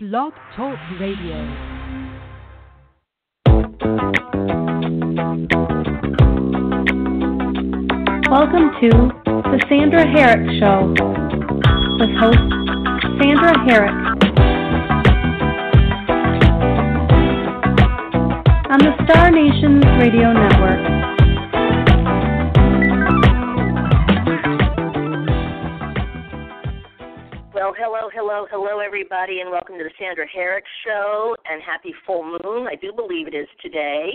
Blog Talk Radio. Welcome to the Sandra Harrick Show with host Sandra Harrick on the Star Nations Radio Network. Hello, everybody, and welcome to the Sandra Harrick Show. And happy full moon. I do believe it is today.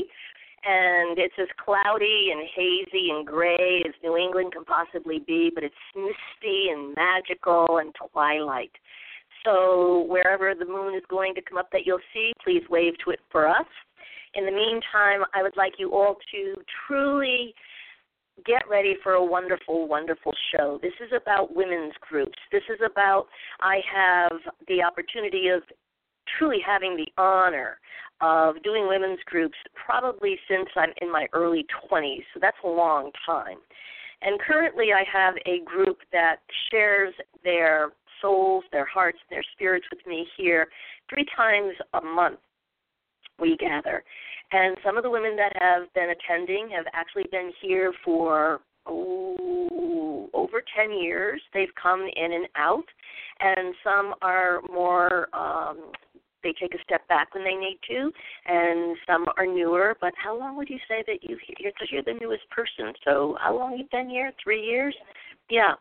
And it's as cloudy and hazy and gray as New England can possibly be, but it's misty and magical and twilight. So, wherever the moon is going to come up that you'll see, please wave to it for us. In the meantime, I would like you all to truly get ready for a wonderful, wonderful show. This is about women's groups. This is about, I have the opportunity of truly having the honor of doing women's groups probably since I'm in my early 20s, so that's a long time. And currently, I have a group that shares their souls, their hearts, their spirits with me here three times a month. We gather. And some of the women that have been attending have actually been here for oh, over 10 years. They've come in and out, and some are more um, they take a step back when they need to, and some are newer. But how long would you say that you here? Because you're the newest person. So how long you've been here? Three years. Yeah.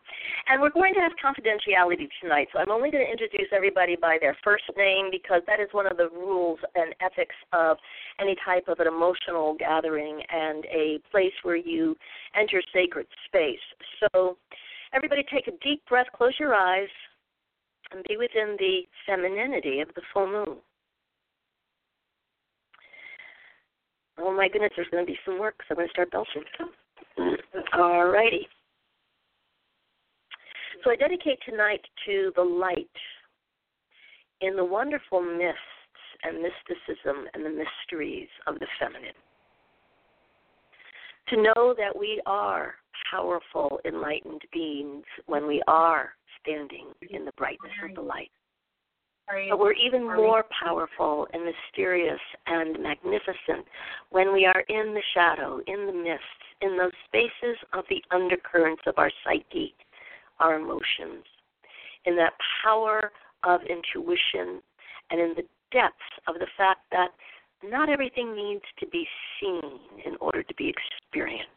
And we're going to have confidentiality tonight, so I'm only going to introduce everybody by their first name because that is one of the rules and ethics of any type of an emotional gathering and a place where you enter sacred space. So, everybody take a deep breath, close your eyes, and be within the femininity of the full moon. Oh my goodness, there's going to be some work, so I'm going to start belching. All righty. So I dedicate tonight to the light in the wonderful mists and mysticism and the mysteries of the feminine. To know that we are powerful, enlightened beings when we are standing in the brightness of the light. But we're even more powerful and mysterious and magnificent when we are in the shadow, in the mists, in those spaces of the undercurrents of our psyche our emotions, in that power of intuition, and in the depths of the fact that not everything needs to be seen in order to be experienced,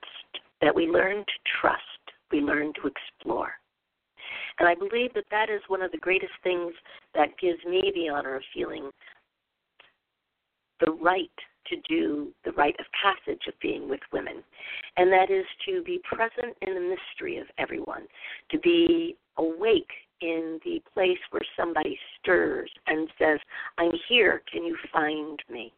that we learn to trust, we learn to explore. And I believe that that is one of the greatest things that gives me the honor of feeling the right to do the rite of passage of being with women, and that is to be present in the mystery of everyone, to be awake in the place where somebody stirs and says, I'm here, can you find me?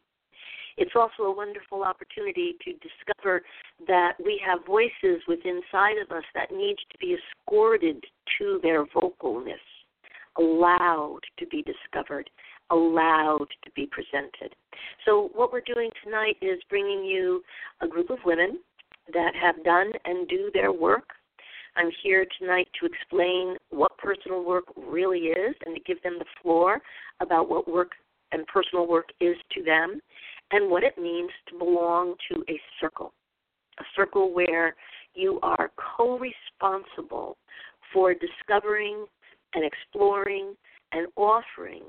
It's also a wonderful opportunity to discover that we have voices within inside of us that need to be escorted to their vocalness, allowed to be discovered, allowed to be presented. So, what we're doing tonight is bringing you a group of women that have done and do their work. I'm here tonight to explain what personal work really is and to give them the floor about what work and personal work is to them and what it means to belong to a circle. A circle where you are co responsible for discovering and exploring and offering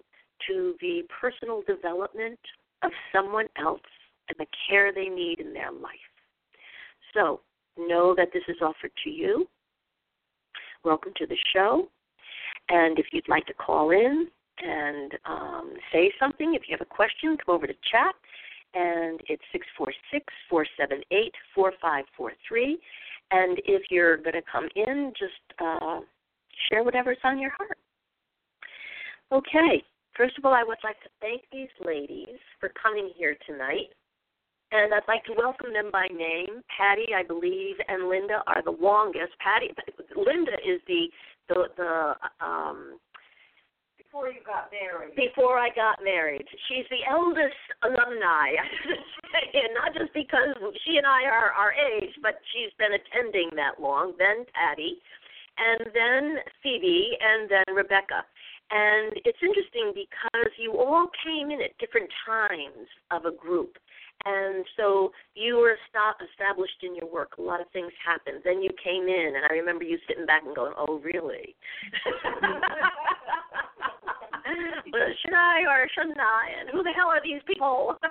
to the personal development of someone else and the care they need in their life. So, know that this is offered to you. Welcome to the show. And if you'd like to call in and um, say something, if you have a question, come over to chat. And it's 646 478 4543. And if you're going to come in, just uh, share whatever's on your heart. Okay, First of all, I would like to thank these ladies for coming here tonight. And I'd like to welcome them by name. Patty, I believe, and Linda are the longest. Patty, Linda is the the the um. Before you got married. Before I got married, she's the eldest alumni, and not just because she and I are our age, but she's been attending that long. Then Patty, and then Phoebe, and then Rebecca. And it's interesting because you all came in at different times of a group. And so you were established in your work. A lot of things happened. Then you came in, and I remember you sitting back and going, "Oh, really? should I or shouldn't I? And who the hell are these people?"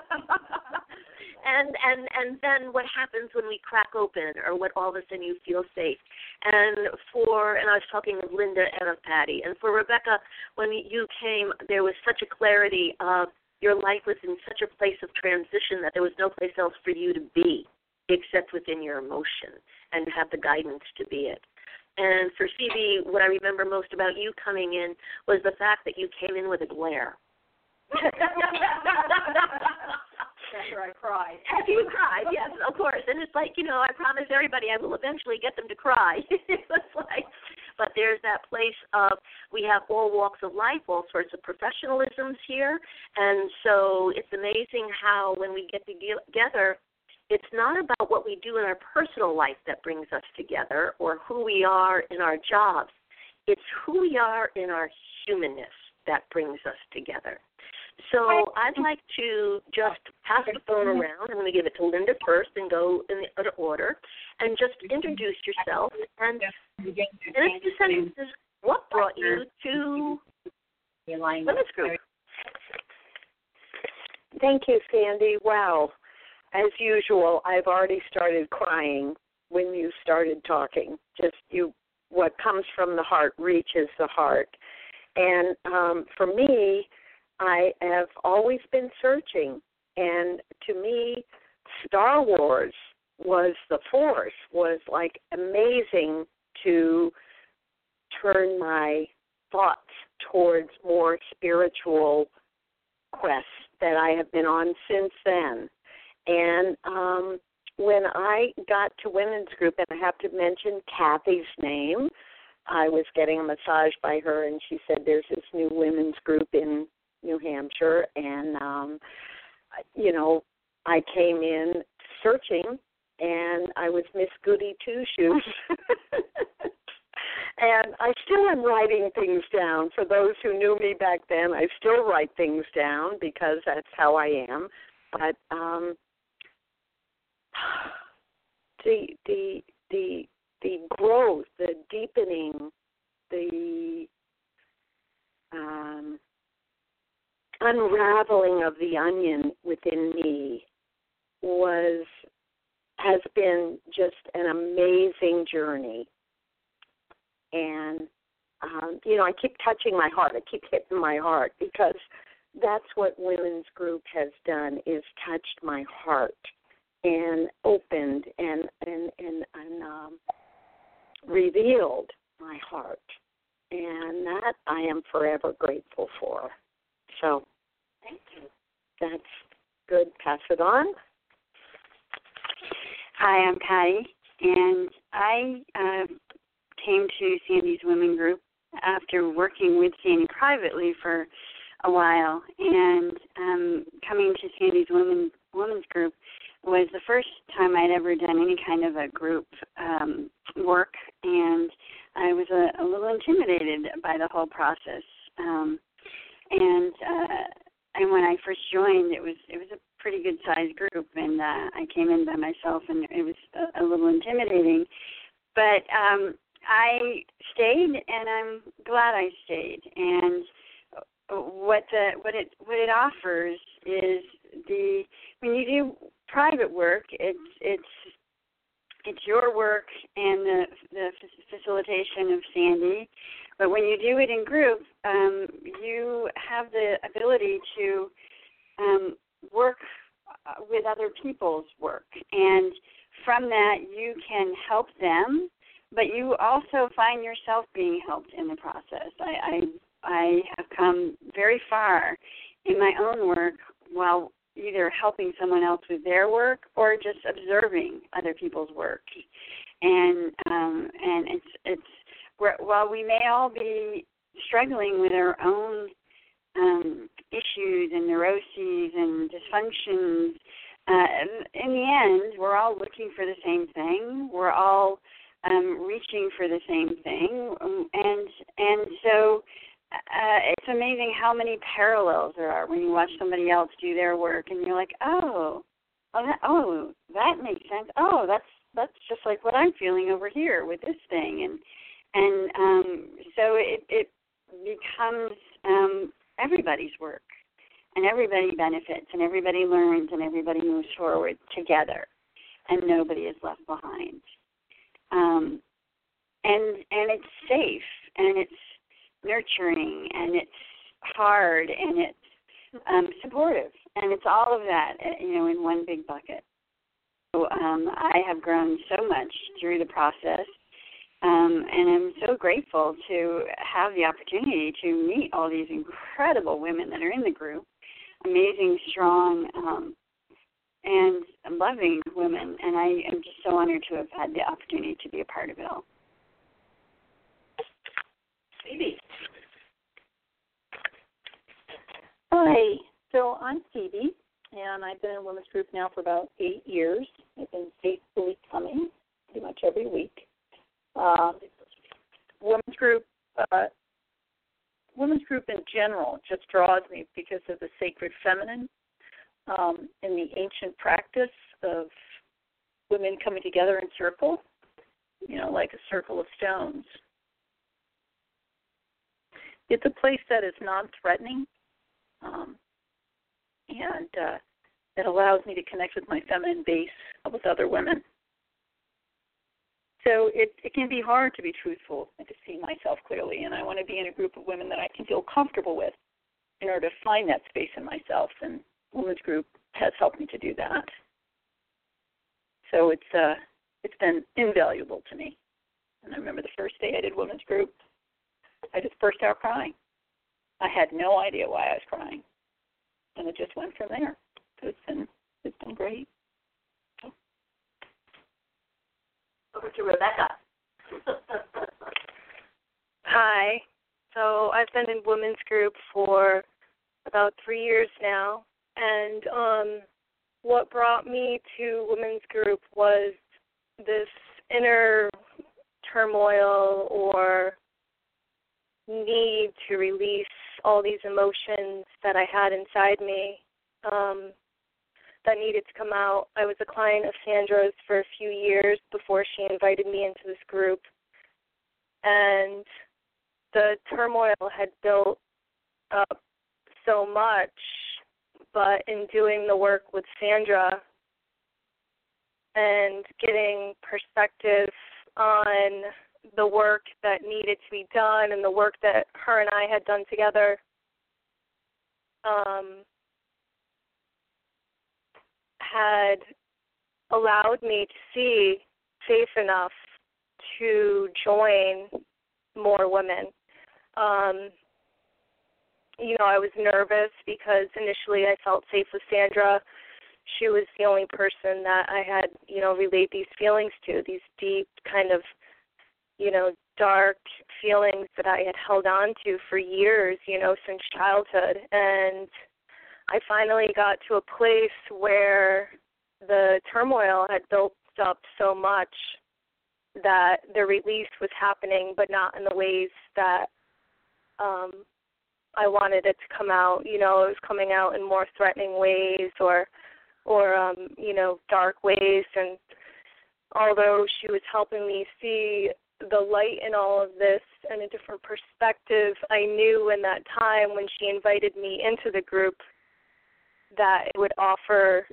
and and and then what happens when we crack open or what all of a sudden you feel safe and for and i was talking with linda and of patty and for rebecca when you came there was such a clarity of your life was in such a place of transition that there was no place else for you to be except within your emotion and have the guidance to be it and for CB, what I remember most about you coming in was the fact that you came in with a glare. After I cried. After you cried, yes, of course. And it's like, you know, I promise everybody I will eventually get them to cry. it's like, but there's that place of we have all walks of life, all sorts of professionalisms here, and so it's amazing how when we get together, it's not about what we do in our personal life that brings us together or who we are in our jobs. It's who we are in our humanness that brings us together. So I'd like to just pass the phone mm-hmm. around. I'm going to give it to Linda first and go in the other order, and just mm-hmm. introduce yourself and in a few sentences, what brought you to Women's Group? Thank you, Sandy. Wow. As usual, I've already started crying when you started talking. Just you, what comes from the heart reaches the heart. And um, for me, I have always been searching, and to me, Star Wars was the force was like amazing to turn my thoughts towards more spiritual quests that I have been on since then. And um when I got to women's group and I have to mention Kathy's name, I was getting a massage by her and she said there's this new women's group in New Hampshire, and um, you know, I came in searching, and I was Miss Goody Two Shoes. and I still am writing things down. For those who knew me back then, I still write things down because that's how I am. But um the the the the growth, the deepening, the um unraveling of the onion within me was has been just an amazing journey. And um, you know i keep touching my heart. I keep hitting my heart because that's what women's group has done is touched my heart and opened and and and, and um, revealed my heart and that i am forever grateful for so thank you. That's good. Pass it on. Hi, I'm Patty, and I uh, came to Sandy's Women Group after working with Sandy privately for a while, and um, coming to Sandy's Women Women's Group was the first time I'd ever done any kind of a group um, work, and I was a, a little intimidated by the whole process. Um, and uh, and when I first joined, it was it was a pretty good sized group, and uh, I came in by myself, and it was a, a little intimidating, but um, I stayed, and I'm glad I stayed. And what the what it what it offers is the when you do private work, it's it's it's your work and the the facilitation of Sandy, but when you do it in group, um, you have the ability to um, work uh, with other people's work, and from that you can help them, but you also find yourself being helped in the process. I I, I have come very far in my own work while either helping someone else with their work or just observing other people's work and um and it's it's while we may all be struggling with our own um, issues and neuroses and dysfunctions, uh, in the end, we're all looking for the same thing. We're all um, reaching for the same thing, and and so uh, it's amazing how many parallels there are when you watch somebody else do their work, and you're like, oh, oh, that, oh, that makes sense. Oh, that's that's just like what I'm feeling over here with this thing, and and um, so it it becomes um, everybody's work, and everybody benefits, and everybody learns, and everybody moves forward together, and nobody is left behind. Um, and and it's safe, and it's nurturing, and it's hard, and it's um, supportive, and it's all of that, uh, you know, in one big bucket. So um, I have grown so much through the process, um, and I'm so grateful to have the opportunity to meet all these incredible women that are in the group, amazing, strong, um, and loving women. And I am just so honored to have had the opportunity to be a part of it all. Phoebe. Hi. So I'm Phoebe, and I've been in women's group now for about eight years. I've been faithfully coming pretty much every week. Uh, women's group, uh, women's group in general, just draws me because of the sacred feminine um, in the ancient practice of women coming together in circle, you know, like a circle of stones. It's a place that is non-threatening, um, and uh, it allows me to connect with my feminine base with other women. So it, it can be hard to be truthful and to see myself clearly, and I want to be in a group of women that I can feel comfortable with in order to find that space in myself. And women's group has helped me to do that. So it's uh, it's been invaluable to me. And I remember the first day I did women's group, I just burst out crying. I had no idea why I was crying, and it just went from there. So it's been it's been great. Over to Rebecca. Hi. So I've been in women's group for about three years now, and um, what brought me to women's group was this inner turmoil or need to release all these emotions that I had inside me um, that needed to come out. I was a client of Sandra's for a few years before she invited me into this group, and the turmoil had built up so much. But in doing the work with Sandra and getting perspective on the work that needed to be done and the work that her and I had done together. Um, had allowed me to see safe enough to join more women. Um, you know, I was nervous because initially I felt safe with Sandra. She was the only person that I had, you know, relayed these feelings to, these deep kind of you know, dark feelings that I had held on to for years, you know, since childhood. And I finally got to a place where the turmoil had built up so much that the release was happening, but not in the ways that um, I wanted it to come out. You know, it was coming out in more threatening ways or, or um, you know, dark ways. And although she was helping me see the light in all of this and a different perspective. I knew in that time when she invited me into the group that it would offer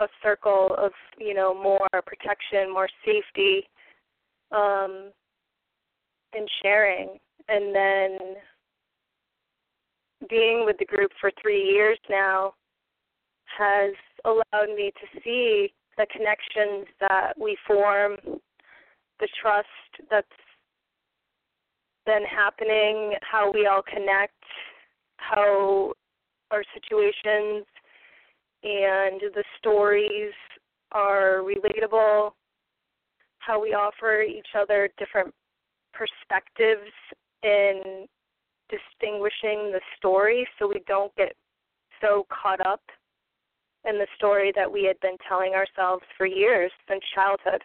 a circle of, you know, more protection, more safety, um, and sharing. And then being with the group for three years now has allowed me to see the connections that we form the trust that's been happening, how we all connect, how our situations and the stories are relatable, how we offer each other different perspectives in distinguishing the story so we don't get so caught up in the story that we had been telling ourselves for years since childhood.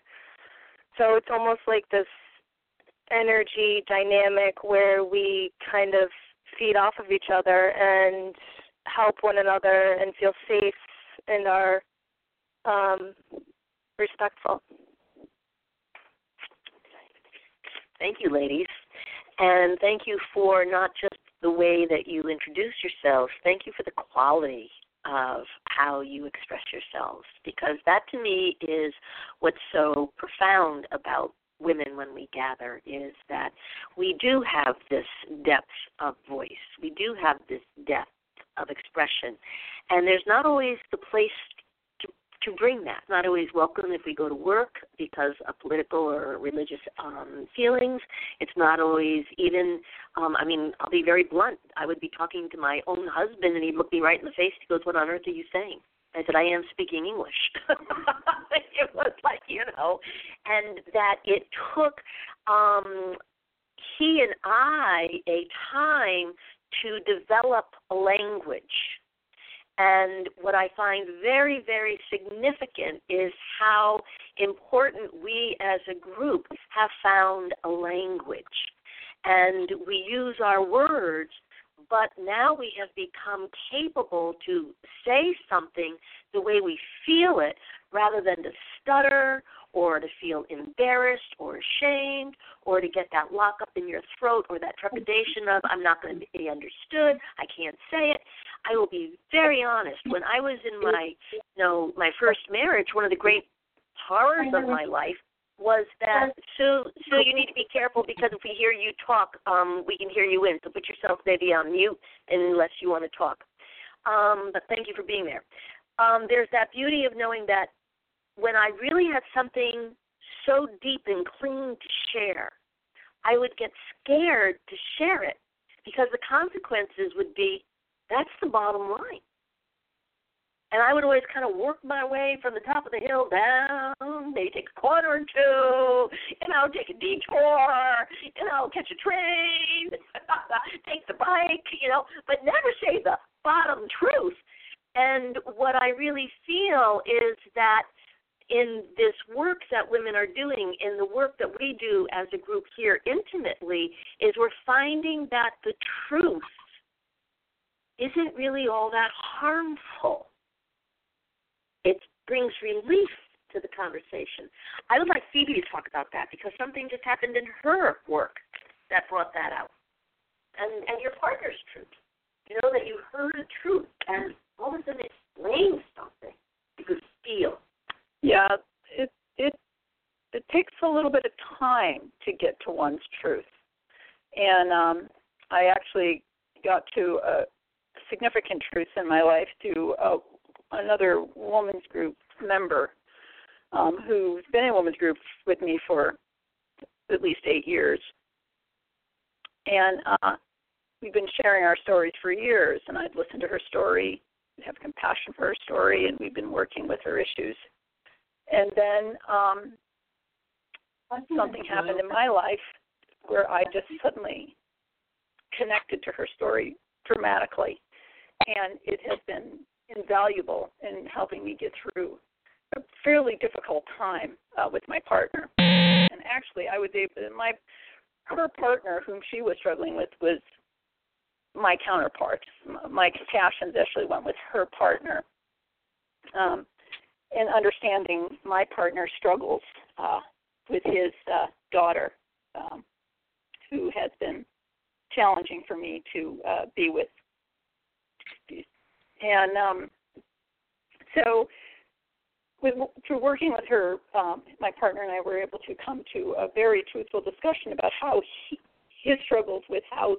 So it's almost like this energy dynamic where we kind of feed off of each other and help one another and feel safe and are um, respectful. Thank you, ladies. And thank you for not just the way that you introduce yourselves, thank you for the quality of how you express yourselves because that to me is what's so profound about women when we gather is that we do have this depth of voice. We do have this depth of expression. And there's not always the place to bring that. Not always welcome if we go to work because of political or religious um, feelings. It's not always even. Um, I mean, I'll be very blunt. I would be talking to my own husband, and he'd look me right in the face. He goes, "What on earth are you saying?" I said, I am speaking English. it was like, you know, and that it took um, he and I a time to develop a language and what I find very, very significant is how important we as a group have found a language. And we use our words, but now we have become capable to say something the way we feel it rather than to stutter or to feel embarrassed or ashamed or to get that lock up in your throat or that trepidation of I'm not going to be understood, I can't say it. I will be very honest. When I was in my you know, my first marriage, one of the great horrors of my life was that so so you need to be careful because if we hear you talk, um, we can hear you in. So put yourself maybe on mute unless you want to talk. Um, but thank you for being there. Um, there's that beauty of knowing that when I really had something so deep and clean to share, I would get scared to share it because the consequences would be that's the bottom line. And I would always kind of work my way from the top of the hill down, maybe take a corner or two, and I'll take a detour, and I'll catch a train, take the bike, you know, but never say the bottom truth. And what I really feel is that in this work that women are doing, in the work that we do as a group here intimately, is we're finding that the truth isn't really all that harmful. It brings relief to the conversation. I would like Phoebe to talk about that because something just happened in her work that brought that out. And and your partner's truth. You know, that you heard a truth and all of a sudden explains something you could feel yeah, it it it takes a little bit of time to get to one's truth, and um, I actually got to a significant truths in my life to uh, another women's group member um, who's been in women's group with me for at least eight years, and uh, we've been sharing our stories for years. And I'd listened to her story, have compassion for her story, and we've been working with her issues and then um, something happened in my life where I just suddenly connected to her story dramatically. And it has been invaluable in helping me get through a fairly difficult time uh, with my partner. And actually, I was able, my her partner, whom she was struggling with, was my counterpart. My compassions actually went with her partner. Um, in understanding my partner's struggles uh, with his uh, daughter, um, who has been challenging for me to uh, be with. And um, so, with, through working with her, um, my partner and I were able to come to a very truthful discussion about how he, his struggles with how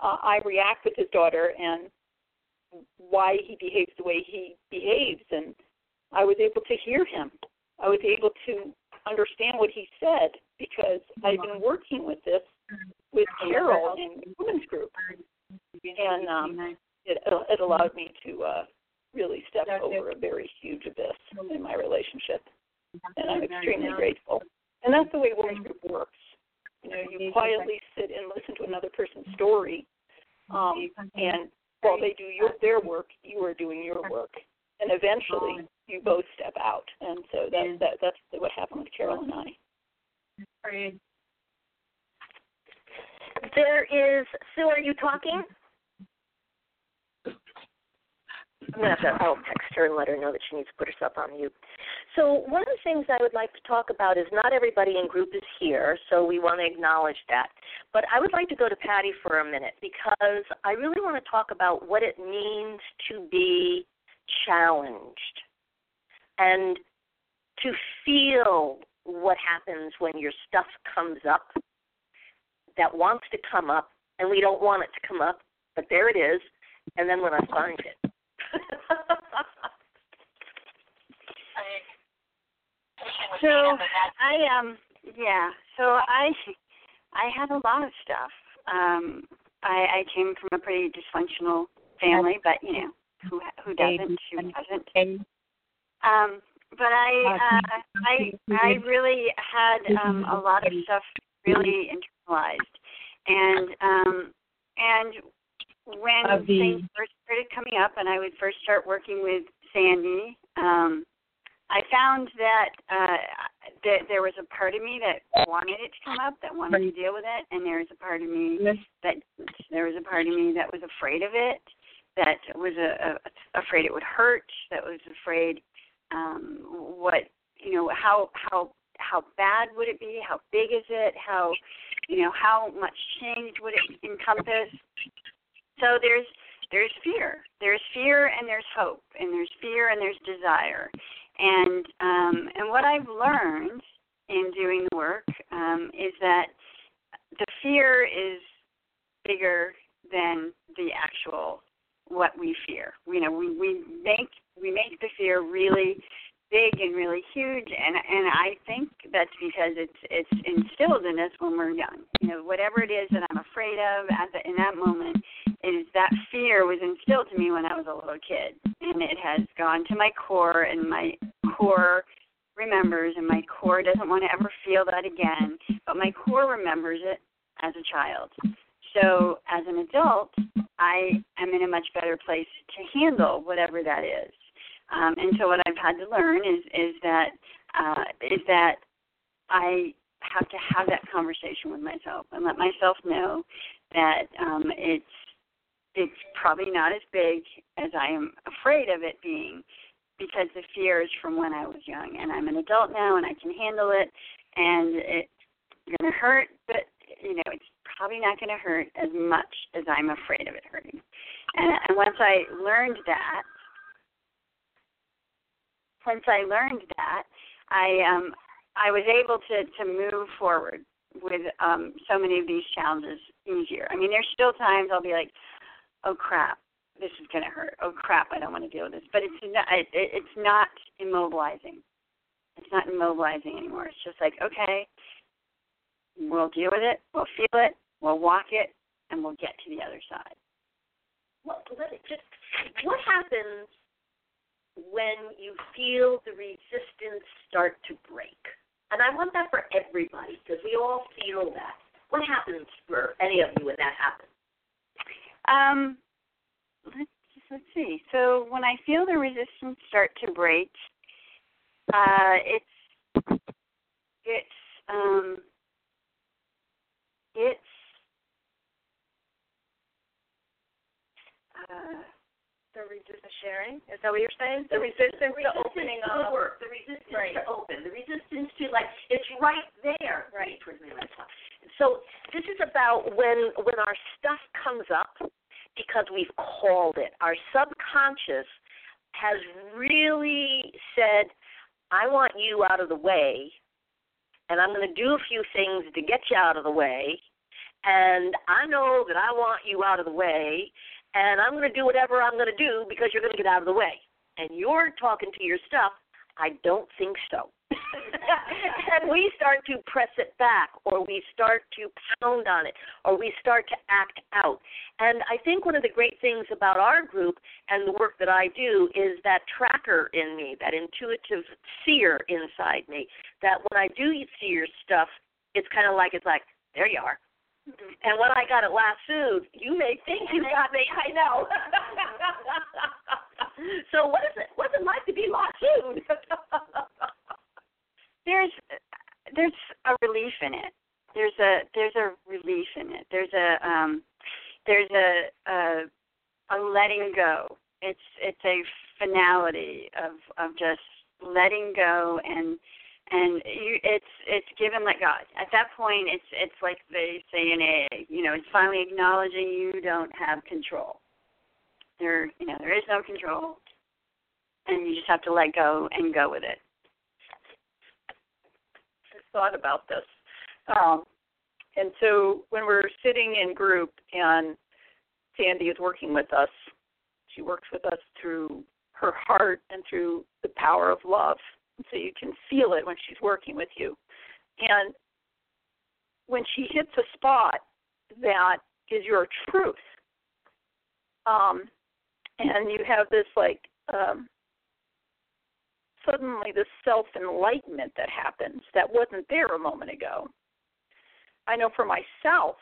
uh, I react with his daughter and why he behaves the way he behaves and I was able to hear him. I was able to understand what he said because I've been working with this with Carol in the women's group, and um, it, it allowed me to uh, really step over a very huge abyss in my relationship, and I'm extremely grateful. And that's the way women's group works. You know, you quietly sit and listen to another person's story, um, and while they do your, their work, you are doing your work, and eventually you both step out. And so that, that that's what happened with Carol and I. there is Sue. Are you talking? I'm gonna have to. I'll text her and let her know that she needs to put herself on mute. So one of the things I would like to talk about is not everybody in group is here, so we want to acknowledge that. But I would like to go to Patty for a minute because I really want to talk about what it means to be challenged and to feel what happens when your stuff comes up that wants to come up and we don't want it to come up, but there it is, and then when I find it. So I um yeah, so I I had a lot of stuff. Um I I came from a pretty dysfunctional family, but you know, who who doesn't, who doesn't. Um but I uh I I really had um a lot of stuff really internalized. And um and when the- things first started coming up and I would first start working with Sandy, um I found that uh that there was a part of me that wanted it to come up, that wanted to deal with it, and there was a part of me that there was a part of me that was afraid of it, that was a, a afraid it would hurt, that was afraid um what you know how how how bad would it be, how big is it, how you know how much change would it encompass. So there's there's fear, there's fear and there's hope, and there's fear and there's desire, and um, and what I've learned in doing the work um, is that the fear is bigger than the actual what we fear. You know, we, we make we make the fear really big and really huge and and I think that's because it's it's instilled in us when we're young. You know, whatever it is that I'm afraid of at the, in that moment is that fear was instilled to me when I was a little kid and it has gone to my core and my core remembers and my core doesn't want to ever feel that again, but my core remembers it as a child. So as an adult, I am in a much better place to handle whatever that is. Um, and so what I've had to learn is is that uh, is that I have to have that conversation with myself and let myself know that um, it's it's probably not as big as I am afraid of it being because the fear is from when I was young and I'm an adult now and I can handle it and it's going to hurt, but you know it's probably not going to hurt as much as I'm afraid of it hurting. And, and once I learned that, once I learned that, I um, I was able to to move forward with um, so many of these challenges easier. I mean, there's still times I'll be like, oh crap, this is going to hurt. Oh crap, I don't want to deal with this. But it's not it, it's not immobilizing. It's not immobilizing anymore. It's just like okay, we'll deal with it, we'll feel it, we'll walk it, and we'll get to the other side. Well, it just what happens when you feel the resistance start to break? And I want that for everybody because we all feel that. What happens for any of you when that happens? Um, let's let's see. So when I feel the resistance start to break, uh, it's it's um, it's uh, The resistance sharing? Is that what you're saying? The resistance the to resistance opening to up. the work, the resistance Right. to open, the resistance to like it's right there. Right. So this is about when when our stuff comes up because we've called it. Our subconscious has really said, "I want you out of the way, and I'm going to do a few things to get you out of the way." And I know that I want you out of the way, and I'm going to do whatever I'm going to do because you're going to get out of the way. And you're talking to your stuff. I don't think so. and we start to press it back, or we start to pound on it, or we start to act out. And I think one of the great things about our group and the work that I do is that tracker in me, that intuitive seer inside me, that when I do see your stuff, it's kind of like, it's like, there you are. Mm-hmm. And when I got it lassoed, you may think you got me. I know. so what is it? What's it like to be lassoed? there's there's a relief in it. There's a there's a relief in it there's a um, there's a, a a letting go. It's it's a finality of of just letting go and and you, it's it's given like God. At that point, it's it's like they say in AA. You know, it's finally acknowledging you don't have control. There, you know, there is no control, and you just have to let go and go with it. Thought about this, um, and so when we're sitting in group and Sandy is working with us, she works with us through her heart and through the power of love so you can feel it when she's working with you. And when she hits a spot that is your truth, um, and you have this like um, suddenly this self enlightenment that happens that wasn't there a moment ago. I know for myself,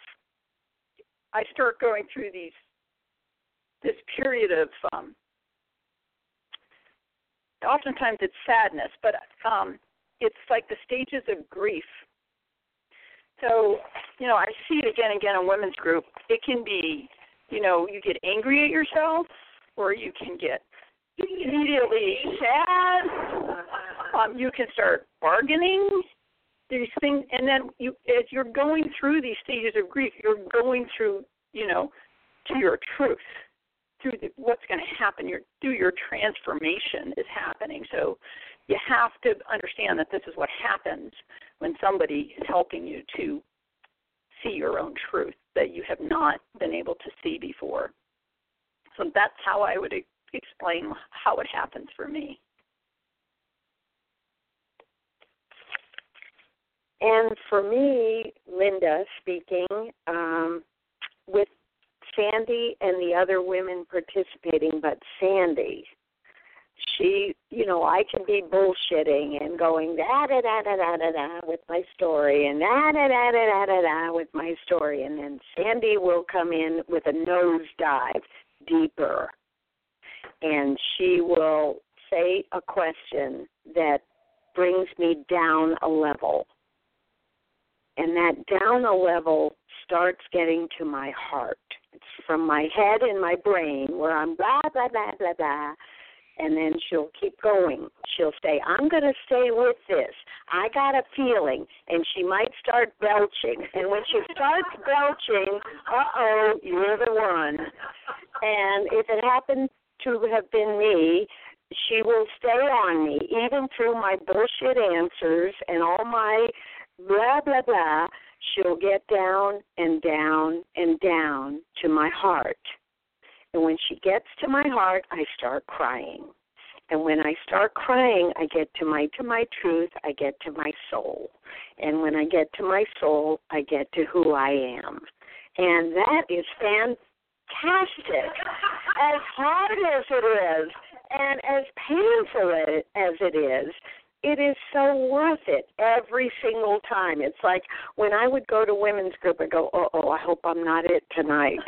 I start going through these this period of um, oftentimes it's sadness, but um, it's like the stages of grief. So, you know, I see it again and again in women's group. It can be, you know, you get angry at yourself, or you can get immediately sad. Um, you can start bargaining these things, and then you, as you're going through these stages of grief, you're going through, you know, to your truth through the, what's going to happen. Your through your transformation is happening. So you have to understand that this is what happens when somebody is helping you to see your own truth that you have not been able to see before. So that's how i would explain how it happens for me and for me linda speaking um, with Sandy and the other women participating, but Sandy, she, you know, I can be bullshitting and going da da da da da da da with my story and da da da da da da da with my story, and then Sandy will come in with a nosedive deeper, and she will say a question that brings me down a level. And that down a level starts getting to my heart It's from my head and my brain where I'm blah blah blah blah blah and then she'll keep going. She'll say, I'm going to stay with this. I got a feeling. And she might start belching. And when she starts belching, uh oh, you're the one. And if it happens to have been me, she will stay on me, even through my bullshit answers and all my blah, blah, blah she'll get down and down and down to my heart. And when she gets to my heart, I start crying. And when I start crying, I get to my to my truth, I get to my soul. And when I get to my soul, I get to who I am. And that is fantastic. as hard as it is and as painful as it is, it is so worth it every single time. It's like when I would go to women's group, I go, oh, oh, I hope I'm not it tonight.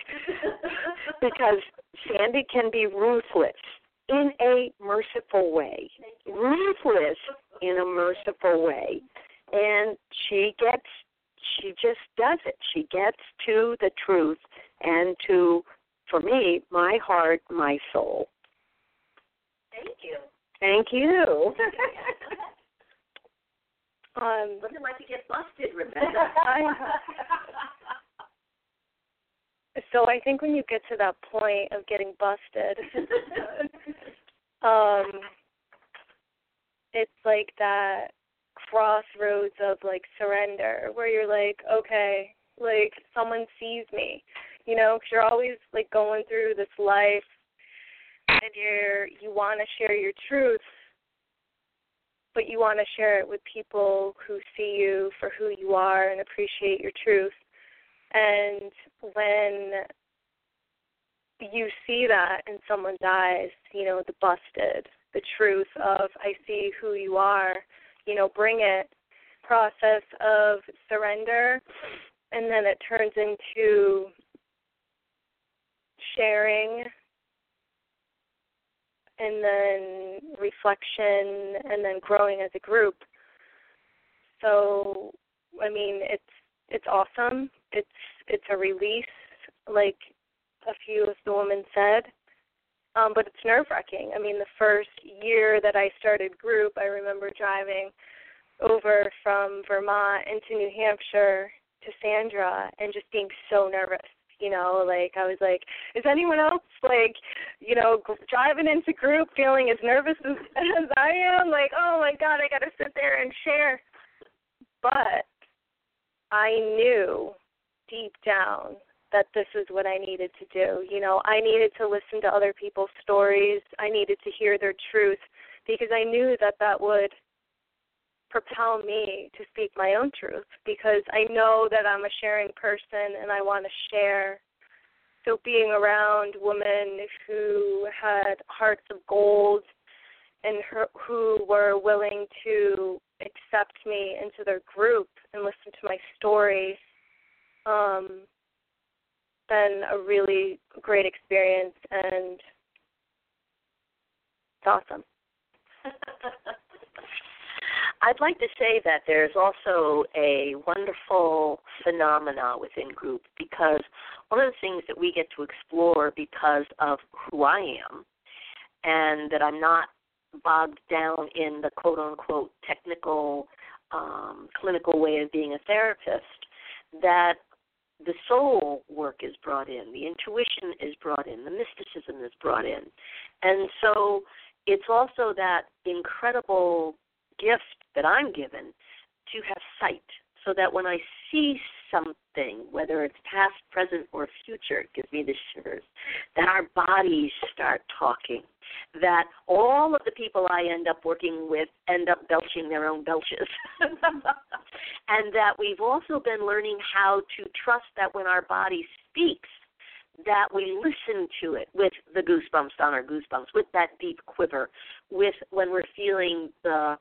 because Sandy can be ruthless in a merciful way. Ruthless in a merciful way. And she gets, she just does it. She gets to the truth and to, for me, my heart, my soul. Thank you. Thank you. um, What's it like to get busted, Rebecca? so I think when you get to that point of getting busted, um, it's like that crossroads of like surrender, where you're like, okay, like someone sees me, you know, because you're always like going through this life and you're you want to share your truth but you want to share it with people who see you for who you are and appreciate your truth. And when you see that in someone's eyes you know the busted the truth of i see who you are you know bring it process of surrender and then it turns into sharing and then reflection and then growing as a group. So I mean it's it's awesome. It's it's a release, like a few of the women said. Um, but it's nerve wracking. I mean, the first year that I started group, I remember driving over from Vermont into New Hampshire to Sandra and just being so nervous. You know, like I was like, is anyone else like, you know, driving into group feeling as nervous as, as I am? Like, oh my God, I got to sit there and share. But I knew deep down that this is what I needed to do. You know, I needed to listen to other people's stories. I needed to hear their truth because I knew that that would propel me to speak my own truth because I know that I'm a sharing person and I want to share. So being around women who had hearts of gold and who were willing to accept me into their group and listen to my story um been a really great experience and it's awesome. I'd like to say that there's also a wonderful phenomena within group because one of the things that we get to explore because of who I am and that I'm not bogged down in the quote unquote technical um, clinical way of being a therapist that the soul work is brought in, the intuition is brought in, the mysticism is brought in. And so it's also that incredible gift that I'm given to have sight so that when I see something, whether it's past, present, or future, it gives me the shivers, that our bodies start talking, that all of the people I end up working with end up belching their own belches. and that we've also been learning how to trust that when our body speaks, that we listen to it with the goosebumps on our goosebumps, with that deep quiver, with when we're feeling the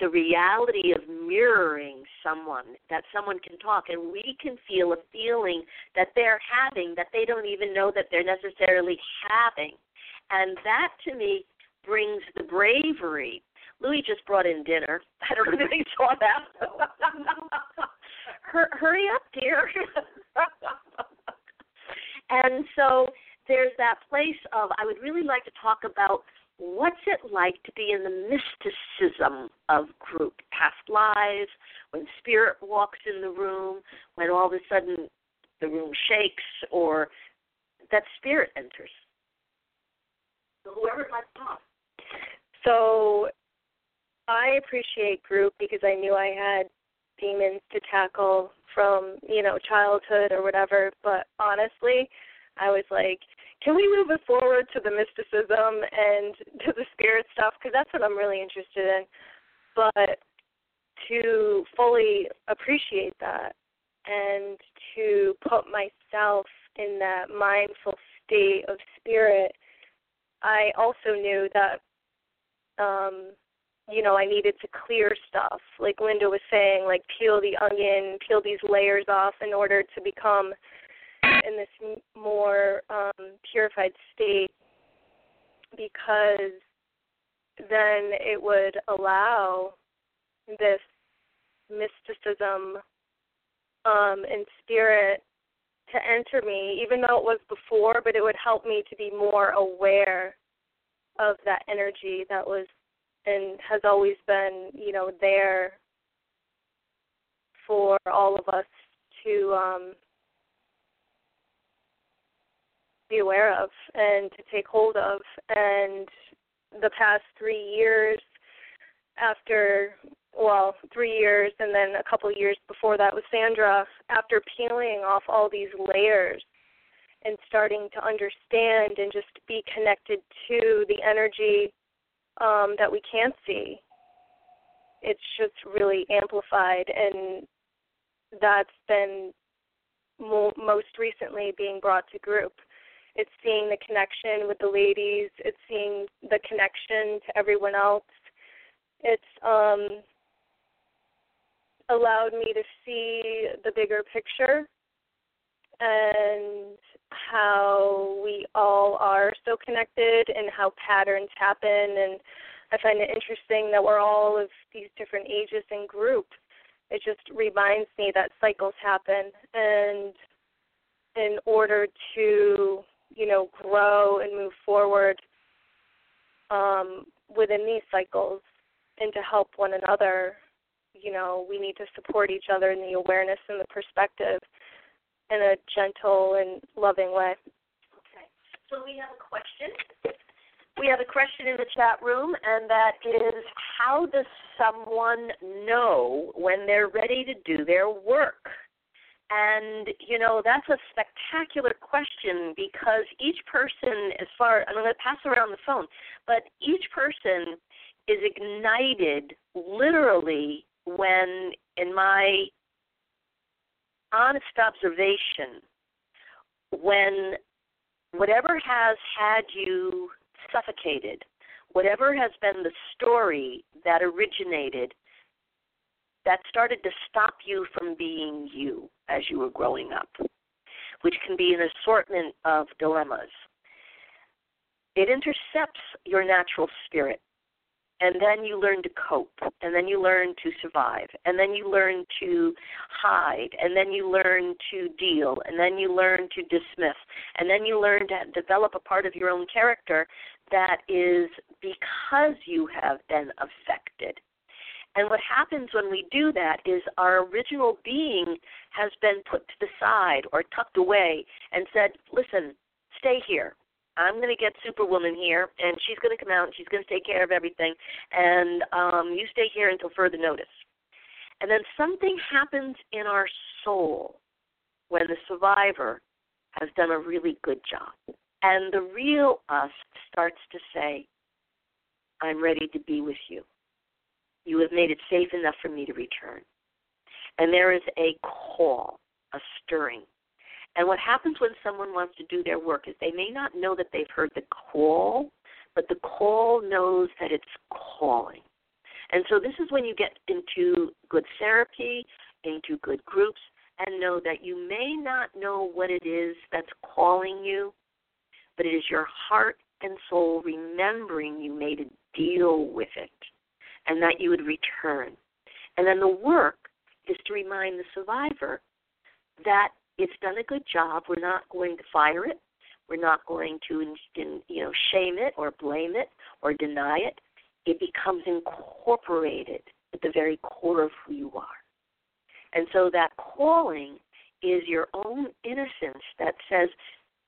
the reality of mirroring someone that someone can talk and we can feel a feeling that they're having that they don't even know that they're necessarily having. And that to me brings the bravery. Louis just brought in dinner. I don't know if you saw that hurry up dear. And so there's that place of i would really like to talk about what's it like to be in the mysticism of group past lives when spirit walks in the room when all of a sudden the room shakes or that spirit enters? So whoever might talk so i appreciate group because i knew i had demons to tackle from you know childhood or whatever but honestly i was like can we move it forward to the mysticism and to the spirit stuff because that's what I'm really interested in. But to fully appreciate that and to put myself in that mindful state of spirit, I also knew that um you know, I needed to clear stuff. Like Linda was saying, like peel the onion, peel these layers off in order to become in this more um, purified state because then it would allow this mysticism um, and spirit to enter me, even though it was before, but it would help me to be more aware of that energy that was and has always been, you know, there for all of us to um, be aware of and to take hold of. And the past three years, after well, three years, and then a couple years before that with Sandra, after peeling off all these layers and starting to understand and just be connected to the energy um, that we can't see, it's just really amplified, and that's been mo- most recently being brought to group. It's seeing the connection with the ladies. It's seeing the connection to everyone else. It's um, allowed me to see the bigger picture and how we all are so connected and how patterns happen and I find it interesting that we're all of these different ages and groups. It just reminds me that cycles happen and in order to, you know, grow and move forward um, within these cycles and to help one another. You know, we need to support each other in the awareness and the perspective in a gentle and loving way. Okay. So we have a question. We have a question in the chat room, and that is how does someone know when they're ready to do their work? And, you know, that's a spectacular question because each person, as far, I'm going to pass around the phone, but each person is ignited literally when, in my honest observation, when whatever has had you suffocated, whatever has been the story that originated that started to stop you from being you as you were growing up, which can be an assortment of dilemmas. It intercepts your natural spirit and then you learn to cope and then you learn to survive and then you learn to hide and then you learn to deal and then you learn to dismiss and then you learn to develop a part of your own character that is because you have been affected and what happens when we do that is our original being has been put to the side or tucked away and said, listen, stay here. I'm going to get Superwoman here, and she's going to come out and she's going to take care of everything, and um, you stay here until further notice. And then something happens in our soul when the survivor has done a really good job. And the real us starts to say, I'm ready to be with you. You have made it safe enough for me to return. And there is a call, a stirring and what happens when someone wants to do their work is they may not know that they've heard the call, but the call knows that it's calling. And so this is when you get into good therapy, into good groups, and know that you may not know what it is that's calling you, but it is your heart and soul remembering you made a deal with it and that you would return. And then the work is to remind the survivor that it's done a good job. We're not going to fire it. We're not going to, you know, shame it or blame it or deny it. It becomes incorporated at the very core of who you are. And so that calling is your own innocence that says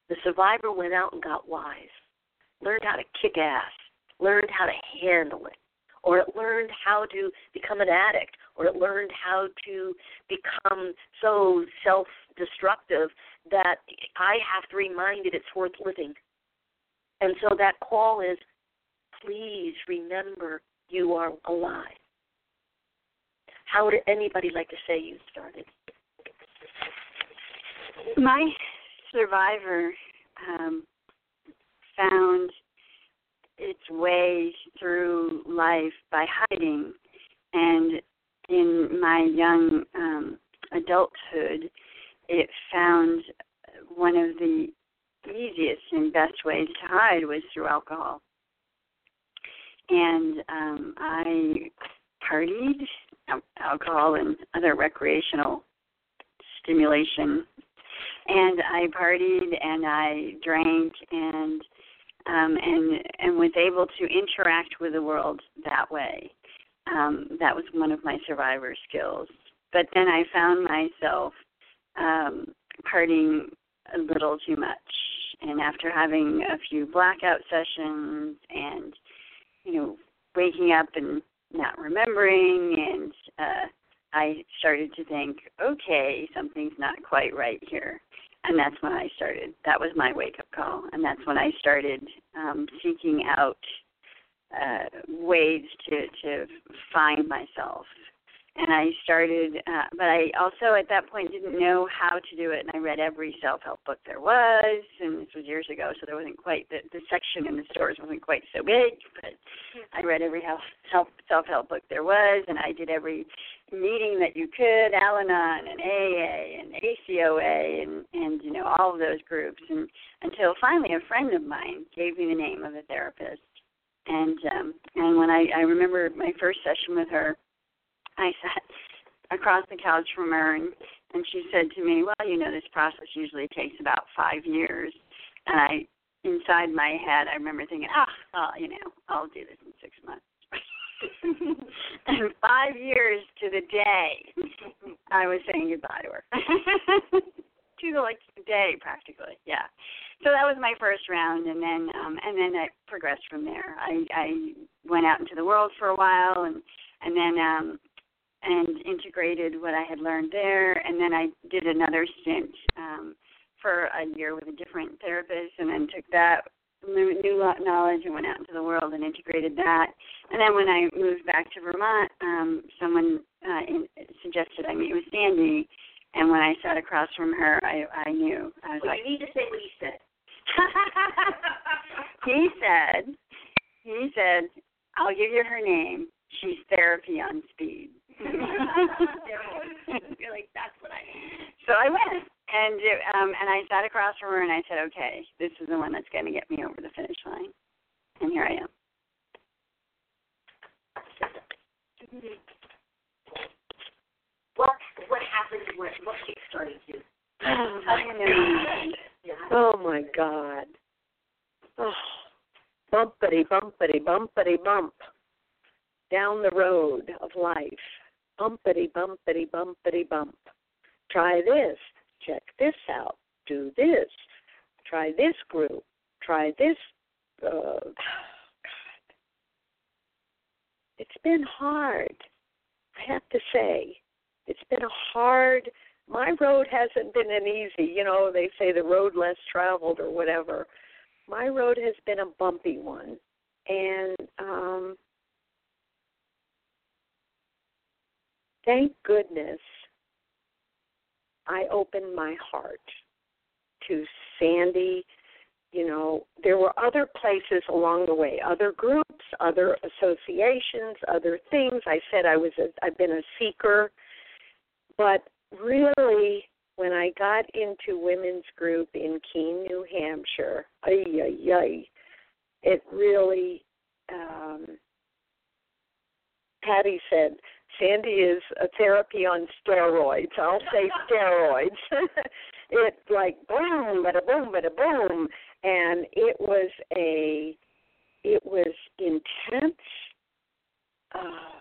the survivor went out and got wise, learned how to kick ass, learned how to handle it, or it learned how to become an addict, or it learned how to become so self destructive that I have to remind it it's worth living. And so that call is please remember you are alive. How would anybody like to say you started? My survivor um, found its way through life by hiding, and in my young um, adulthood, it found one of the easiest and best ways to hide was through alcohol. And um, I partied, alcohol and other recreational stimulation. And I partied and I drank and um, and and was able to interact with the world that way. Um, that was one of my survivor skills. But then I found myself um, partying a little too much. And after having a few blackout sessions and, you know, waking up and not remembering, and uh, I started to think, okay, something's not quite right here. And that's when I started. That was my wake up call. And that's when I started um, seeking out uh, ways to, to find myself and I started, uh, but I also at that point didn't know how to do it, and I read every self-help book there was, and this was years ago, so there wasn't quite the, the section in the stores wasn't quite so big, but I read every self self-help book there was, and I did every meeting that you could, Al-Anon and AA and ACOA, and and you know all of those groups, and until finally a friend of mine gave me the name of a therapist, and um, and when I I remember my first session with her I sat across the couch from her, and and she said to me, "Well, you know, this process usually takes about five years." And I, inside my head, I remember thinking, "Ah, well, you know, I'll do this in six months." and five years to the day, I was saying goodbye to her. to the like day, practically. Yeah. So that was my first round, and then um, and then I progressed from there. I I went out into the world for a while, and and then um, and integrated what I had learned there, and then I did another stint um, for a year with a different therapist, and then took that new knowledge and went out into the world and integrated that. And then when I moved back to Vermont, um, someone uh, in, suggested I meet with Sandy, and when I sat across from her, I I knew I was well, like, you need to say what he said. he said, he said, I'll give you her name. She's therapy on speed. You're like, that's what I need. So I went, and it, um, and I sat across from her, and I said, okay, this is the one that's going to get me over the finish line, and here I am. What what happened? What what kickstarted you? Oh my, oh my God. Oh, bumpity, bumpity, bumpity, bump. Down the road of life. Bumpity, bumpity, bumpity, bump. Try this. Check this out. Do this. Try this group. Try this. Uh, God. It's been hard. I have to say, it's been a hard my road hasn't been an easy, you know, they say the road less traveled or whatever. My road has been a bumpy one. And um thank goodness I opened my heart to Sandy. You know, there were other places along the way, other groups, other associations, other things. I said I was a I've been a seeker, but really, when I got into women's group in Keene, New Hampshire, ay ay ay, it really. Um, Patty said, Sandy is a therapy on steroids. I'll say steroids. it like boom, bada boom, bada boom, and it was a, it was intense. Uh,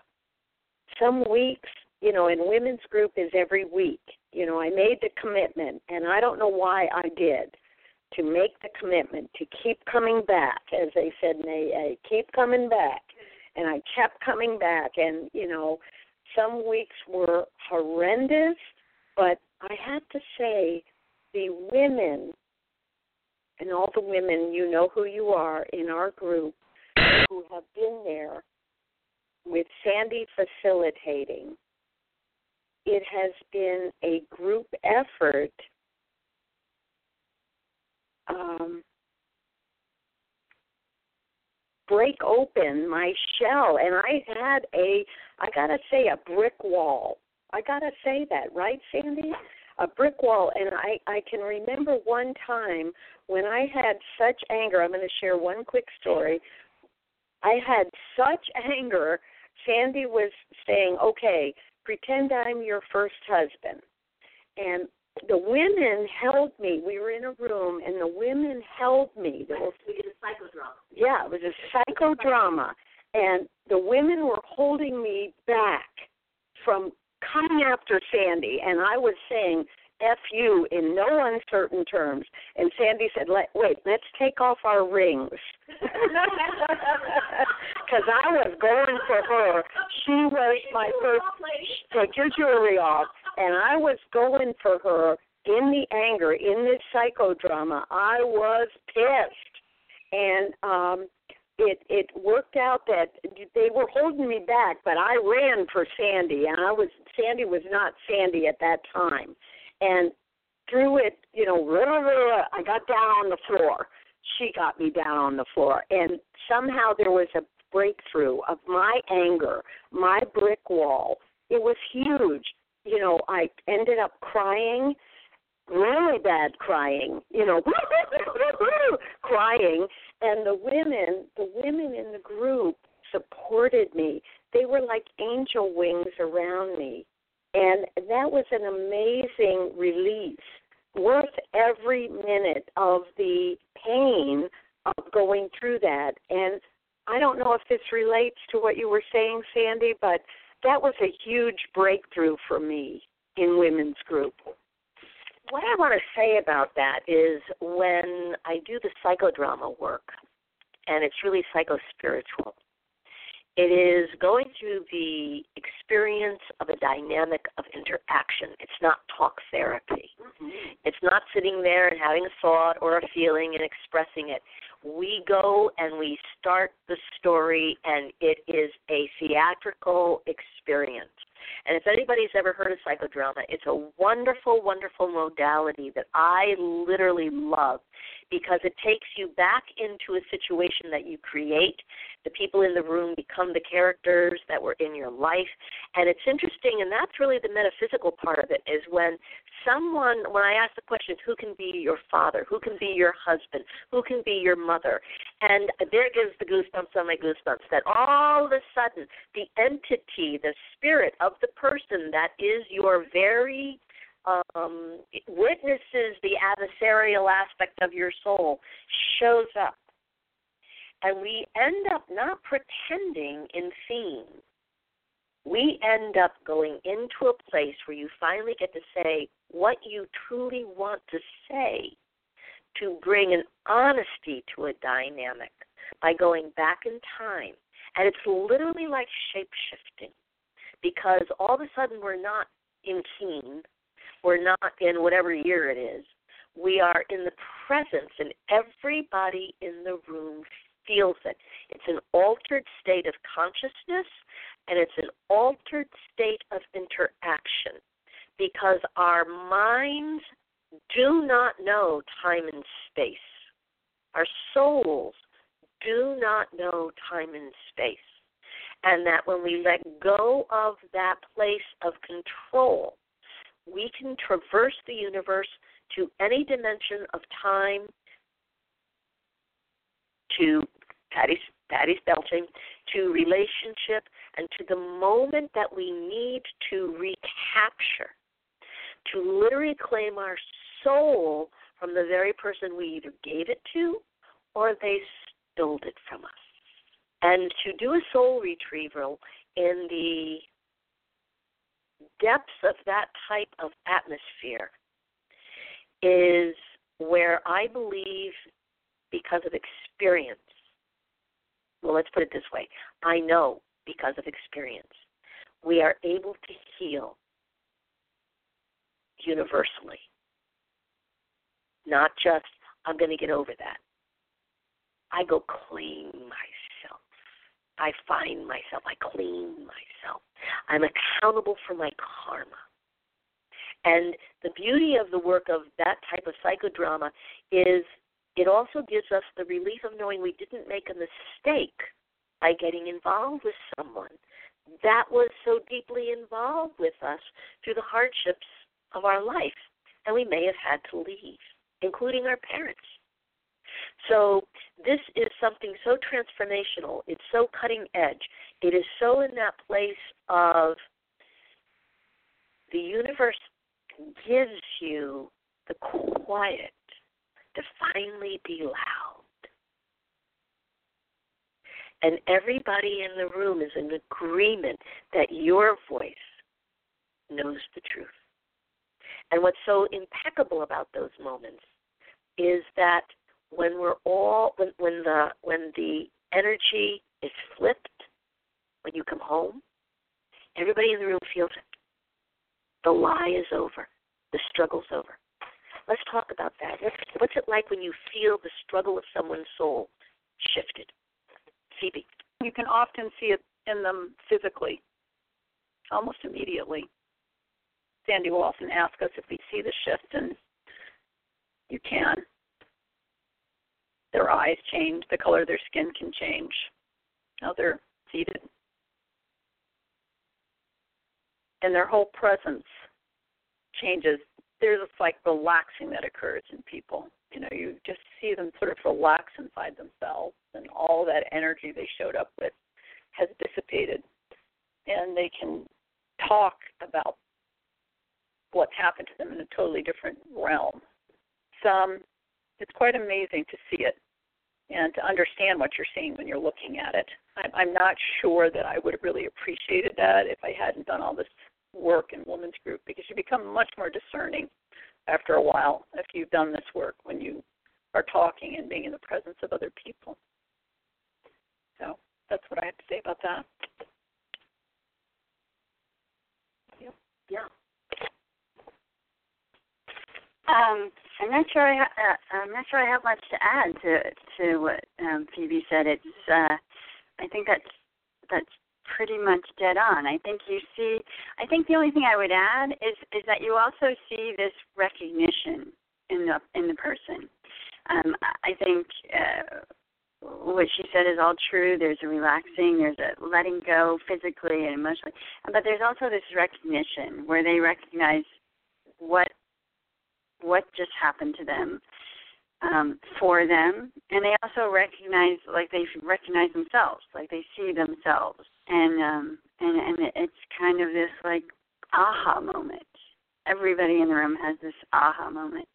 some weeks you know, and women's group is every week. You know, I made the commitment, and I don't know why I did, to make the commitment to keep coming back, as they said in AA, keep coming back. And I kept coming back, and, you know, some weeks were horrendous, but I have to say, the women, and all the women, you know who you are in our group, who have been there with Sandy facilitating it has been a group effort um, break open my shell and i had a i gotta say a brick wall. I gotta say that right sandy? A brick wall and i i can remember one time when i had such anger. I'm going to share one quick story. I had such anger sandy was saying okay pretend I'm your first husband. And the women held me. We were in a room, and the women held me. There was we did a psychodrama. Yeah, it was a psychodrama, and the women were holding me back from coming after Sandy, and I was saying, F you in no uncertain terms. And Sandy said, Let, wait, let's take off our rings. Because I was going for her. She was my first, take your jewelry off. And I was going for her in the anger, in this psychodrama. I was pissed. And um it it worked out that they were holding me back, but I ran for Sandy, and I was Sandy was not Sandy at that time, and through it, you know, I got down on the floor. She got me down on the floor, and somehow there was a breakthrough of my anger, my brick wall. It was huge. You know, I ended up crying, really bad crying. You know, crying, and the women, the women in the group supported me. They were like angel wings around me And that was an amazing release, worth every minute of the pain of going through that. And I don't know if this relates to what you were saying, Sandy, but that was a huge breakthrough for me in women's group. What I want to say about that is when I do the psychodrama work, and it's really psychospiritual, it is going through the experience of a dynamic of interaction. It's not talk therapy. Mm-hmm. It's not sitting there and having a thought or a feeling and expressing it. We go and we start the story, and it is a theatrical experience. And if anybody's ever heard of psychodrama, it's a wonderful, wonderful modality that I literally love because it takes you back into a situation that you create. The people in the room become the characters that were in your life. And it's interesting, and that's really the metaphysical part of it, is when someone, when I ask the question, who can be your father? Who can be your husband? Who can be your mother? And there gives the goosebumps on my goosebumps that all of a sudden the entity, the spirit of the person that is your very um, witnesses the adversarial aspect of your soul shows up. And we end up not pretending in theme. We end up going into a place where you finally get to say what you truly want to say to bring an honesty to a dynamic by going back in time. And it's literally like shape shifting because all of a sudden we're not in scene, we're not in whatever year it is. We are in the presence, and everybody in the room feels it. It's an altered state of consciousness, and it's an altered state of interaction because our minds do not know time and space. Our souls do not know time and space. And that when we let go of that place of control, we can traverse the universe to any dimension of time, to Patty's, belching, to relationship, and to the moment that we need to recapture, to literally claim our soul from the very person we either gave it to or they stole it from us. And to do a soul retrieval in the depths of that type of atmosphere is where I believe, because of experience, well, let's put it this way I know because of experience, we are able to heal universally. Not just, I'm going to get over that. I go clean myself. I find myself. I clean myself. I'm accountable for my karma. And the beauty of the work of that type of psychodrama is it also gives us the relief of knowing we didn't make a mistake by getting involved with someone that was so deeply involved with us through the hardships of our life, and we may have had to leave, including our parents. So this is something so transformational. It's so cutting edge. It is so in that place of the universe gives you the quiet to finally be loud. And everybody in the room is in agreement that your voice knows the truth. And what's so impeccable about those moments is that when we're all when when the when the energy is flipped when you come home everybody in the room feels it the lie is over the struggle's over let's talk about that what's, it like when you feel the struggle of someone's soul shifted phoebe you can often see it in them physically almost immediately sandy will often ask us if we see the shift and you can their eyes change, the color of their skin can change, how they're seated. And their whole presence changes. There's this like relaxing that occurs in people. You know, you just see them sort of relax inside themselves, and all that energy they showed up with has dissipated. And they can talk about what's happened to them in a totally different realm. Some it's quite amazing to see it and to understand what you're seeing when you're looking at it. I'm, I'm not sure that I would have really appreciated that if I hadn't done all this work in women's group because you become much more discerning after a while if you've done this work when you are talking and being in the presence of other people. So that's what I have to say about that. Yeah. Yeah. Um, I'm not sure. I ha- uh, I'm not sure I have much to add to to what um, Phoebe said. It's. Uh, I think that's that's pretty much dead on. I think you see. I think the only thing I would add is is that you also see this recognition in the in the person. Um, I think uh, what she said is all true. There's a relaxing, there's a letting go physically and emotionally, but there's also this recognition where they recognize what what just happened to them um, for them, and they also recognize like they recognize themselves, like they see themselves, and um, and and it's kind of this like aha moment. Everybody in the room has this aha moment,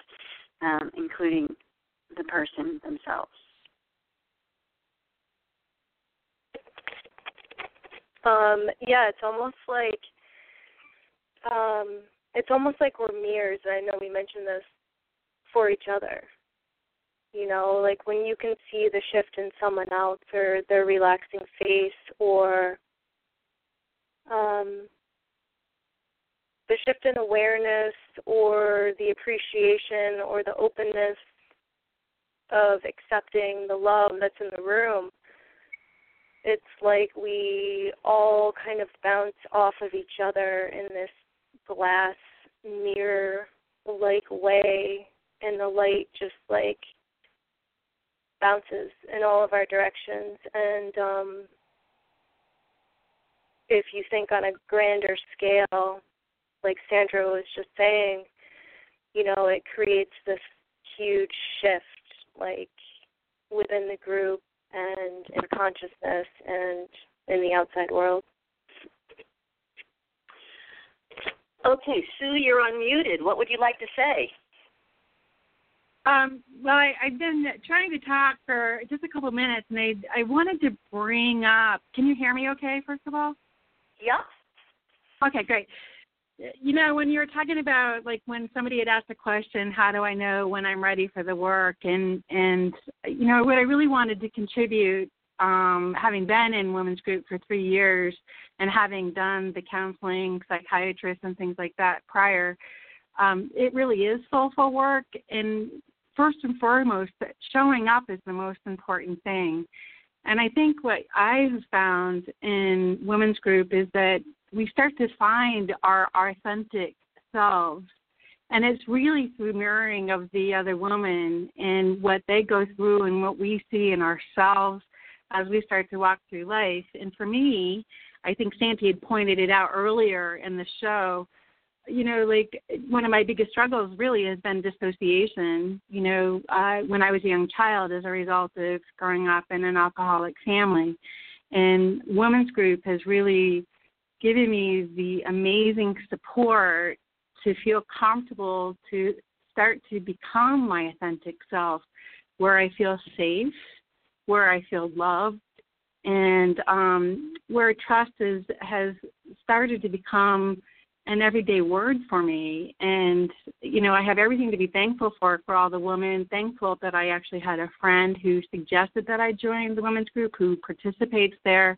um, including the person themselves. Um, yeah, it's almost like um, it's almost like we're mirrors. I know we mentioned this for each other. You know, like when you can see the shift in someone else or their relaxing face or um, the shift in awareness or the appreciation or the openness of accepting the love that's in the room, it's like we all kind of bounce off of each other in this glass mirror like way and the light just like bounces in all of our directions and um if you think on a grander scale like Sandra was just saying you know it creates this huge shift like within the group and in consciousness and in the outside world Okay, Sue, you're unmuted. What would you like to say? Um, well, I, I've been trying to talk for just a couple of minutes, and I I wanted to bring up. Can you hear me? Okay, first of all. Yeah. Okay, great. You know, when you were talking about like when somebody had asked a question, how do I know when I'm ready for the work? And and you know what I really wanted to contribute um, having been in women's group for three years and having done the counseling, psychiatrist, and things like that prior, um, it really is soulful work. And first and foremost, showing up is the most important thing. And I think what I have found in women's group is that we start to find our, our authentic selves. And it's really through mirroring of the other woman and what they go through and what we see in ourselves as we start to walk through life. And for me, I think Sandy had pointed it out earlier in the show. You know, like one of my biggest struggles really has been dissociation. You know, uh, when I was a young child, as a result of growing up in an alcoholic family, and women's group has really given me the amazing support to feel comfortable to start to become my authentic self, where I feel safe where I feel loved, and um, where trust is has started to become an everyday word for me. And you know, I have everything to be thankful for for all the women. Thankful that I actually had a friend who suggested that I join the women's group, who participates there,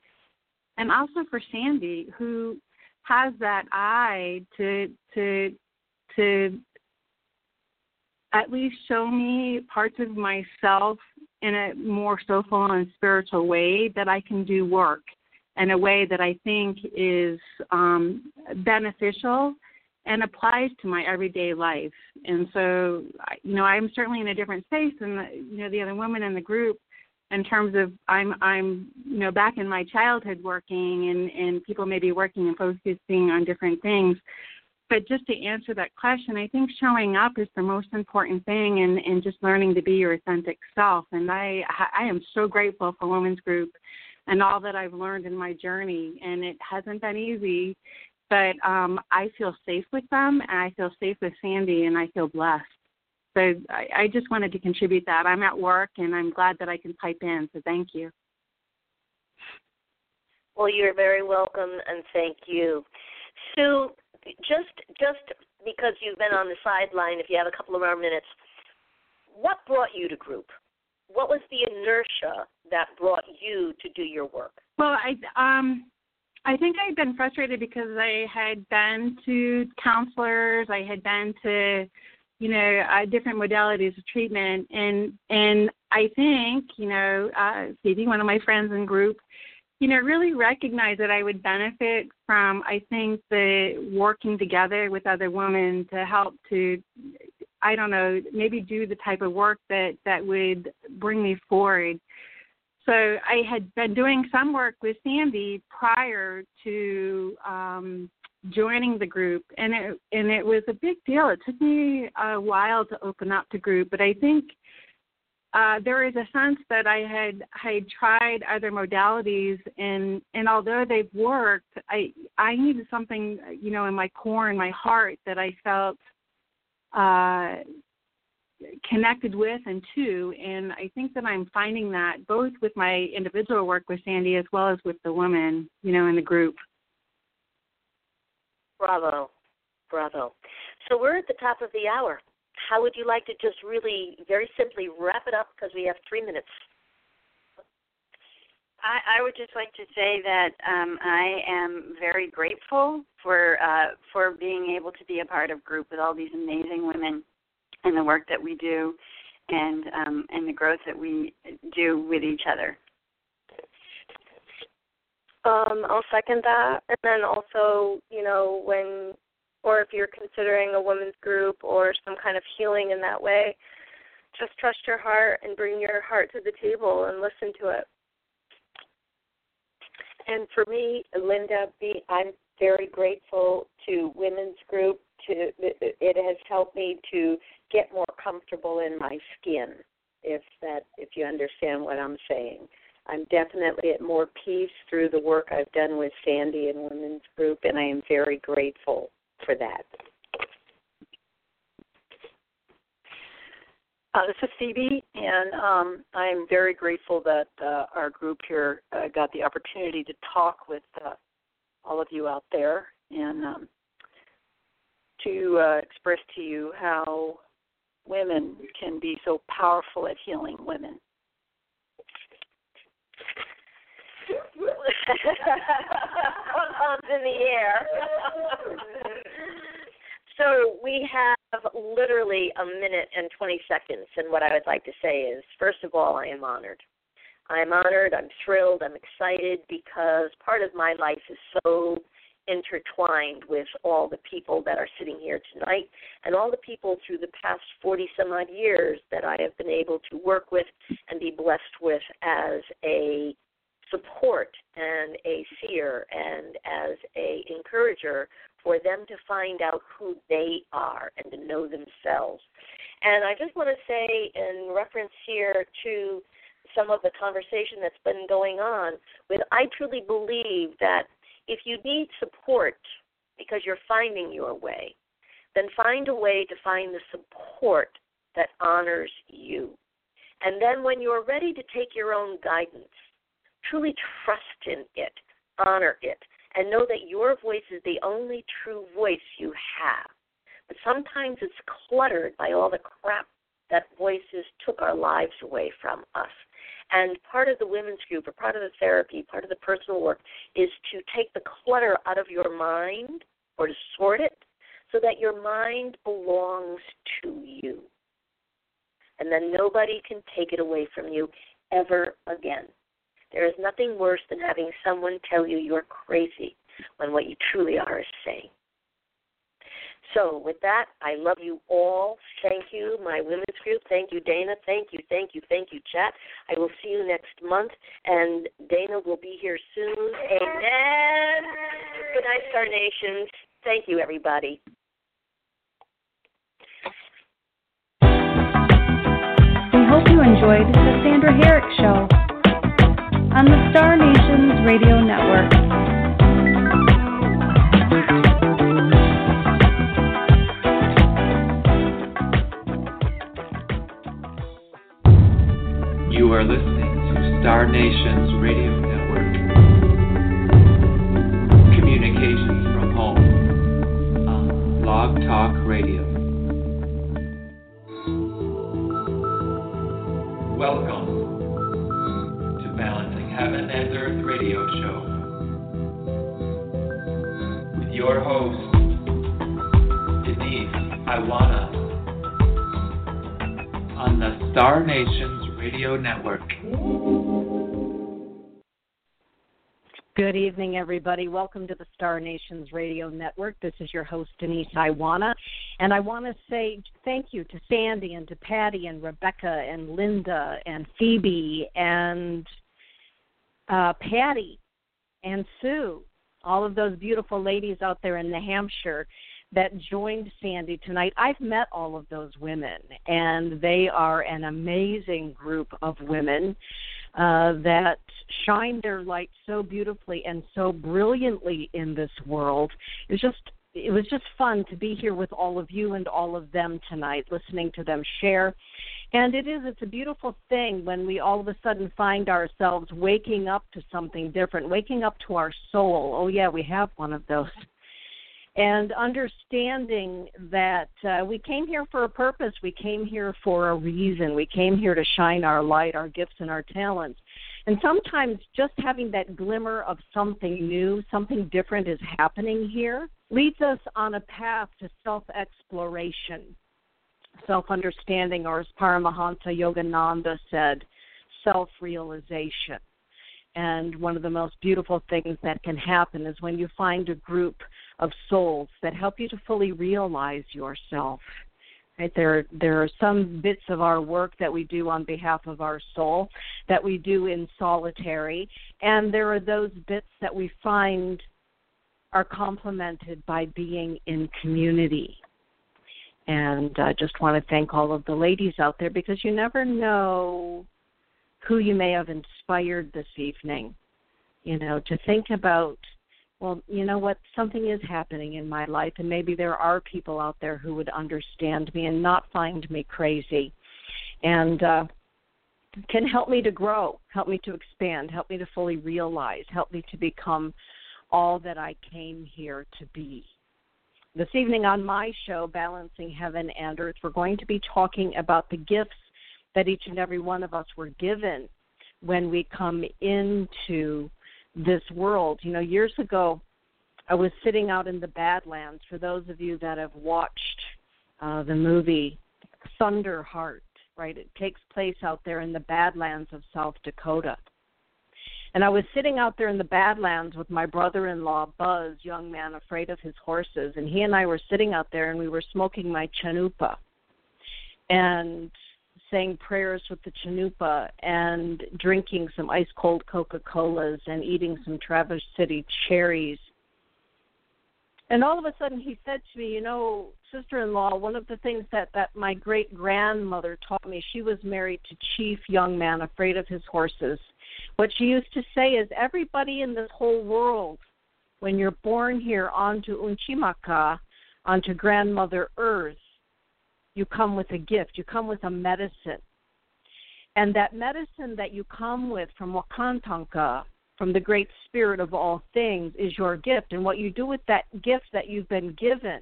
and also for Sandy, who has that eye to to to at least show me parts of myself in a more soulful and spiritual way that I can do work in a way that I think is um, beneficial and applies to my everyday life. And so, you know, I'm certainly in a different space than the, you know the other women in the group in terms of I'm I'm you know back in my childhood working and and people may be working and focusing on different things but just to answer that question, I think showing up is the most important thing, and and just learning to be your authentic self. And I I am so grateful for Women's Group and all that I've learned in my journey. And it hasn't been easy, but um, I feel safe with them, and I feel safe with Sandy, and I feel blessed. So I, I just wanted to contribute that. I'm at work, and I'm glad that I can pipe in. So thank you. Well, you're very welcome, and thank you, Sue. Just just because you've been on the sideline, if you have a couple of more minutes, what brought you to group? What was the inertia that brought you to do your work? Well, I um I think I'd been frustrated because I had been to counselors, I had been to, you know, uh, different modalities of treatment, and and I think, you know, uh, Phoebe, one of my friends in group, you know, really recognized that I would benefit from, I think, the working together with other women to help to, I don't know, maybe do the type of work that that would bring me forward so I had been doing some work with Sandy prior to um, joining the group, and it and it was a big deal. It took me a while to open up to group, but I think uh, there is a sense that I had had tried other modalities, and and although they've worked, I I needed something you know in my core in my heart that I felt uh, connected with and to and i think that i'm finding that both with my individual work with sandy as well as with the women you know in the group. Bravo. Bravo. So we're at the top of the hour. How would you like to just really very simply wrap it up? Because we have three minutes I, I would just like to say that um, I am very grateful for uh, for being able to be a part of group with all these amazing women and the work that we do and um, and the growth that we do with each other. Um, I'll second that. And then also, you know, when or if you're considering a women's group or some kind of healing in that way, just trust your heart and bring your heart to the table and listen to it. And for me, Linda, be, I'm very grateful to women's group. To it has helped me to get more comfortable in my skin if that if you understand what I'm saying. I'm definitely at more peace through the work I've done with Sandy and Women's Group and I am very grateful for that. Uh, this is Phoebe, and um, I'm very grateful that uh, our group here uh, got the opportunity to talk with uh, all of you out there and um, to uh, express to you how women can be so powerful at healing women. In the air. so we have literally a minute and 20 seconds, and what I would like to say is, first of all, I am honored. I'm honored, I'm thrilled, I'm excited because part of my life is so intertwined with all the people that are sitting here tonight and all the people through the past 40 some odd years that I have been able to work with and be blessed with as a support and a seer and as a encourager for them to find out who they are and to know themselves. And I just want to say in reference here to some of the conversation that's been going on with I truly believe that if you need support because you're finding your way, then find a way to find the support that honors you. And then when you're ready to take your own guidance, truly trust in it, honor it, and know that your voice is the only true voice you have. But sometimes it's cluttered by all the crap that voices took our lives away from us. And part of the women's group, or part of the therapy, part of the personal work, is to take the clutter out of your mind or to sort it so that your mind belongs to you. And then nobody can take it away from you ever again. There is nothing worse than having someone tell you you're crazy when what you truly are is sane. So, with that, I love you all. Thank you, my women's group. Thank you, Dana. Thank you, thank you, thank you, chat. I will see you next month, and Dana will be here soon. Amen. Good night, Star Nations. Thank you, everybody. We hope you enjoyed the Sandra Harrick Show on the Star Nations Radio Network. You are listening to Star Nations Radio Network. Communications from home on Blog Talk Radio. Welcome. Heaven and Earth radio show with your host, Denise Iwaniw, on the Star Nations Radio Network. Good evening, everybody. Welcome to the Star Nations Radio Network. This is your host, Denise Iwaniw. And I want to say thank you to Sandy and to Patty and Rebecca and Linda and Phoebe and uh, Patty and Sue, all of those beautiful ladies out there in New Hampshire that joined Sandy tonight. I've met all of those women, and they are an amazing group of women uh, that shine their light so beautifully and so brilliantly in this world. It's just it was just fun to be here with all of you and all of them tonight, listening to them share. And it is, it's a beautiful thing when we all of a sudden find ourselves waking up to something different, waking up to our soul. Oh, yeah, we have one of those and understanding that uh, we came here for a purpose, we came here for a reason, we came here to shine our light, our gifts, and our talents. And sometimes just having that glimmer of something new, something different is happening here, leads us on a path to self exploration, self understanding, or as Paramahansa Yogananda said, self realization. And one of the most beautiful things that can happen is when you find a group of souls that help you to fully realize yourself. Right there, there are some bits of our work that we do on behalf of our soul that we do in solitary, and there are those bits that we find are complemented by being in community. And I just want to thank all of the ladies out there because you never know who you may have inspired this evening. You know, to think about well, you know what, something is happening in my life, and maybe there are people out there who would understand me and not find me crazy, and uh, can help me to grow, help me to expand, help me to fully realize, help me to become all that I came here to be. This evening on my show, Balancing Heaven and Earth, we're going to be talking about the gifts that each and every one of us were given when we come into this world. You know, years ago, I was sitting out in the Badlands. For those of you that have watched uh, the movie Thunderheart, right? It takes place out there in the Badlands of South Dakota. And I was sitting out there in the Badlands with my brother in law, Buzz, young man afraid of his horses. And he and I were sitting out there and we were smoking my chanupa. And saying prayers with the chanupa and drinking some ice cold Coca Colas and eating some Traverse City cherries. And all of a sudden he said to me, You know, sister in law, one of the things that, that my great grandmother taught me, she was married to Chief Young Man, afraid of his horses. What she used to say is everybody in this whole world, when you're born here onto Unchimaka, onto grandmother earth, you come with a gift, you come with a medicine. And that medicine that you come with from Wakantanka, from the great spirit of all things, is your gift. And what you do with that gift that you've been given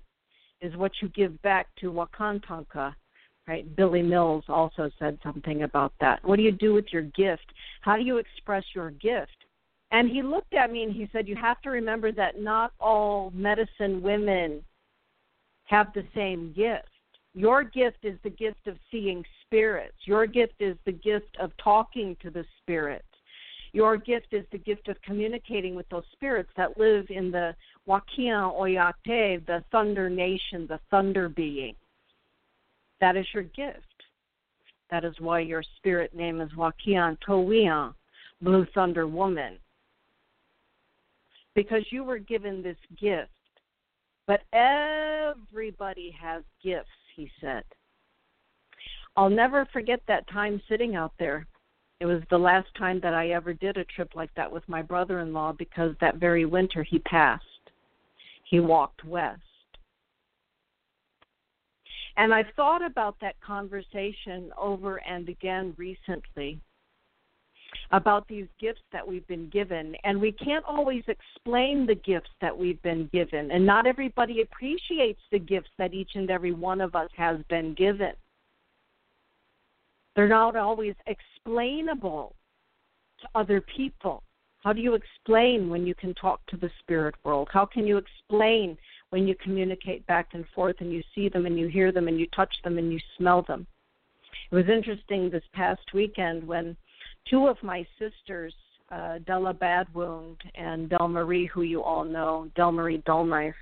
is what you give back to Wakantanka. Right? Billy Mills also said something about that. What do you do with your gift? How do you express your gift? And he looked at me and he said, You have to remember that not all medicine women have the same gift. Your gift is the gift of seeing spirits. Your gift is the gift of talking to the spirits. Your gift is the gift of communicating with those spirits that live in the Wakian Oyate, the thunder nation, the thunder being. That is your gift. That is why your spirit name is Wakian Towian, Blue Thunder Woman. Because you were given this gift. But everybody has gifts he said. I'll never forget that time sitting out there. It was the last time that I ever did a trip like that with my brother in law because that very winter he passed. He walked west. And I've thought about that conversation over and again recently about these gifts that we've been given. And we can't always explain the gifts that we've been given. And not everybody appreciates the gifts that each and every one of us has been given. They're not always explainable. to other people? How do you explain when you can talk to the spirit world? How can you explain when you communicate back and forth and you see them and you hear them and you touch them and you smell them? It was interesting this past weekend when two of my sisters, uh, Della Badwound and Del Marie, who you all know, Del Marie Dullknife,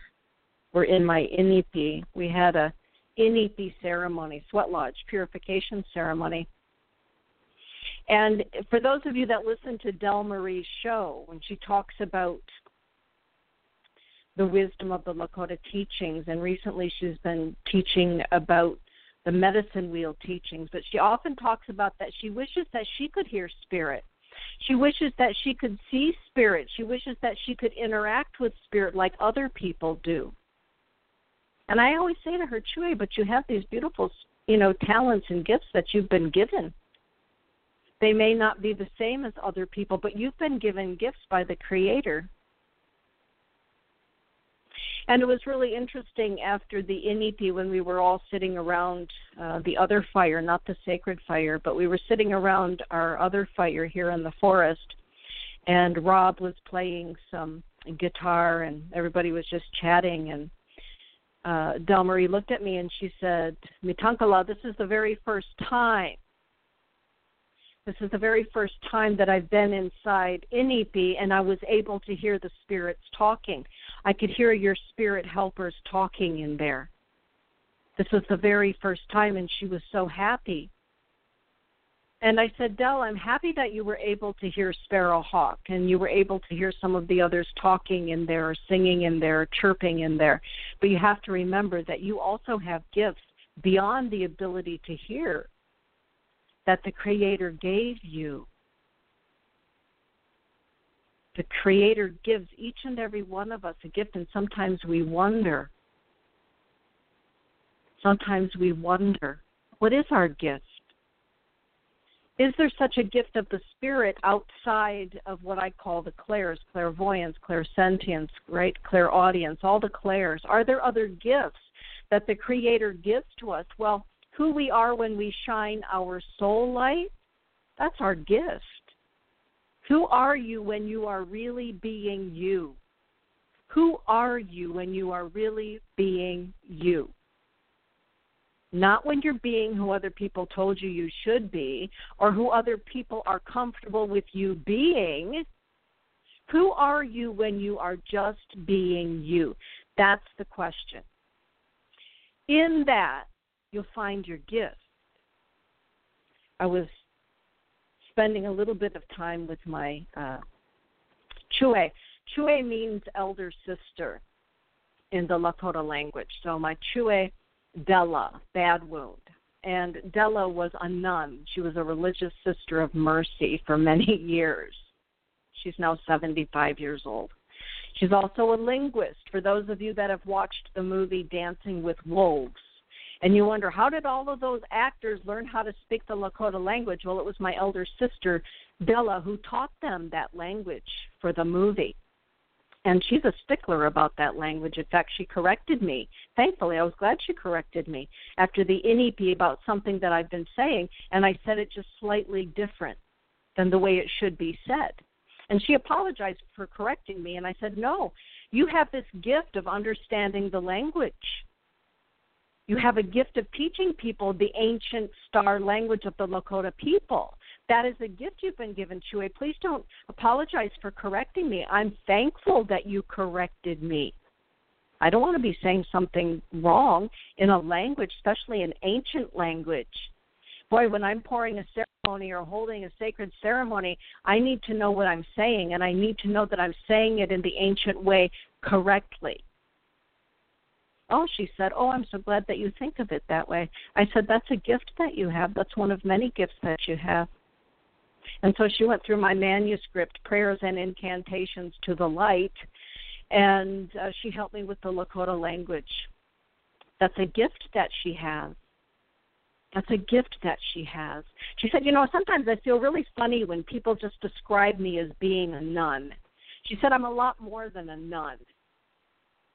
were in my Inipi. We had a Inipi ceremony, sweat lodge purification ceremony and for those of you that listen to Del Marie's show, when she talks about the wisdom of the Lakota teachings, and recently she's been teaching about the medicine wheel teachings, but she often talks about that she wishes that she could hear spirit. She wishes that she could see spirit. She wishes that she could interact with spirit like other people do. And I always say to her, Chue, but you have these beautiful, you know, talents and gifts that you've been given. They may not be the same as other people, but you've been given gifts by the Creator. And it was really interesting after the Inipi when we were all sitting around uh, the other fire, not the sacred fire, but we were sitting around our other fire here in the forest. And Rob was playing some guitar, and everybody was just chatting. And uh, Del Marie looked at me and she said, Mitankala, this is the very first time this is the very first time that I've been inside Inipi and I was able to hear the spirits talking. I could hear your spirit helpers talking in there. This was the very first time, and she was so happy. And I said, Dell, I'm happy that you were able to hear Sparrowhawk and you were able to hear some of the others talking in there, singing in there, chirping in there. But you have to remember that you also have gifts beyond the ability to hear that the Creator gave you. The Creator gives each and every one of us a gift, and sometimes we wonder. Sometimes we wonder, what is our gift? Is there such a gift of the Spirit outside of what I call the clairs, clairvoyance, clairsentience, right, clairaudience, all the clairs? Are there other gifts that the Creator gives to us? Well, who we are when we shine our soul light, that's our gift. Who are you when you are really being you? Who are you when you are really being you? Not when you're being who other people told you you should be or who other people are comfortable with you being. Who are you when you are just being you? That's the question. In that, you'll find your gift. I was spending a little bit of time with my uh, Chue. Chue means elder sister in the Lakota language. So my Chue Della, bad wound. And Della was a nun. She was a religious sister of mercy for many years. She's now 75 years old. She's also a linguist. For those of you that have watched the movie Dancing with Wolves, and you wonder, how did all of those actors learn how to speak the Lakota language? Well, it was my elder sister, Della, who taught them that language for the movie. And she's a stickler about that language. In fact, she corrected me. Thankfully, I was glad she corrected me after the Inipi about something that I've been saying, and I said it just slightly different than the way it should be said. And she apologized for correcting me, and I said, No, you have this gift of understanding the language you have a gift of teaching people the ancient star language of the Lakota people. That is a gift you've been given, Chue. Please don't apologize for correcting me. I'm thankful that you corrected me. I don't want to be saying something wrong in a language, especially an ancient language. Boy, when I'm pouring a ceremony or holding a sacred ceremony, I need to know what I'm saying, and I need to know that I'm saying it in the ancient way correctly. Oh, she said, Oh, I'm so glad that you think of it that way. I said, That's a gift that you have. That's one of many gifts that you have. And so she went through my manuscript, Prayers and Incantations to the Light, and uh, she helped me with the Lakota language. That's a gift that she has. That's a gift that she has. She said, You know, sometimes I feel really funny when people just describe me as being a nun. She said, I'm a lot more than a nun.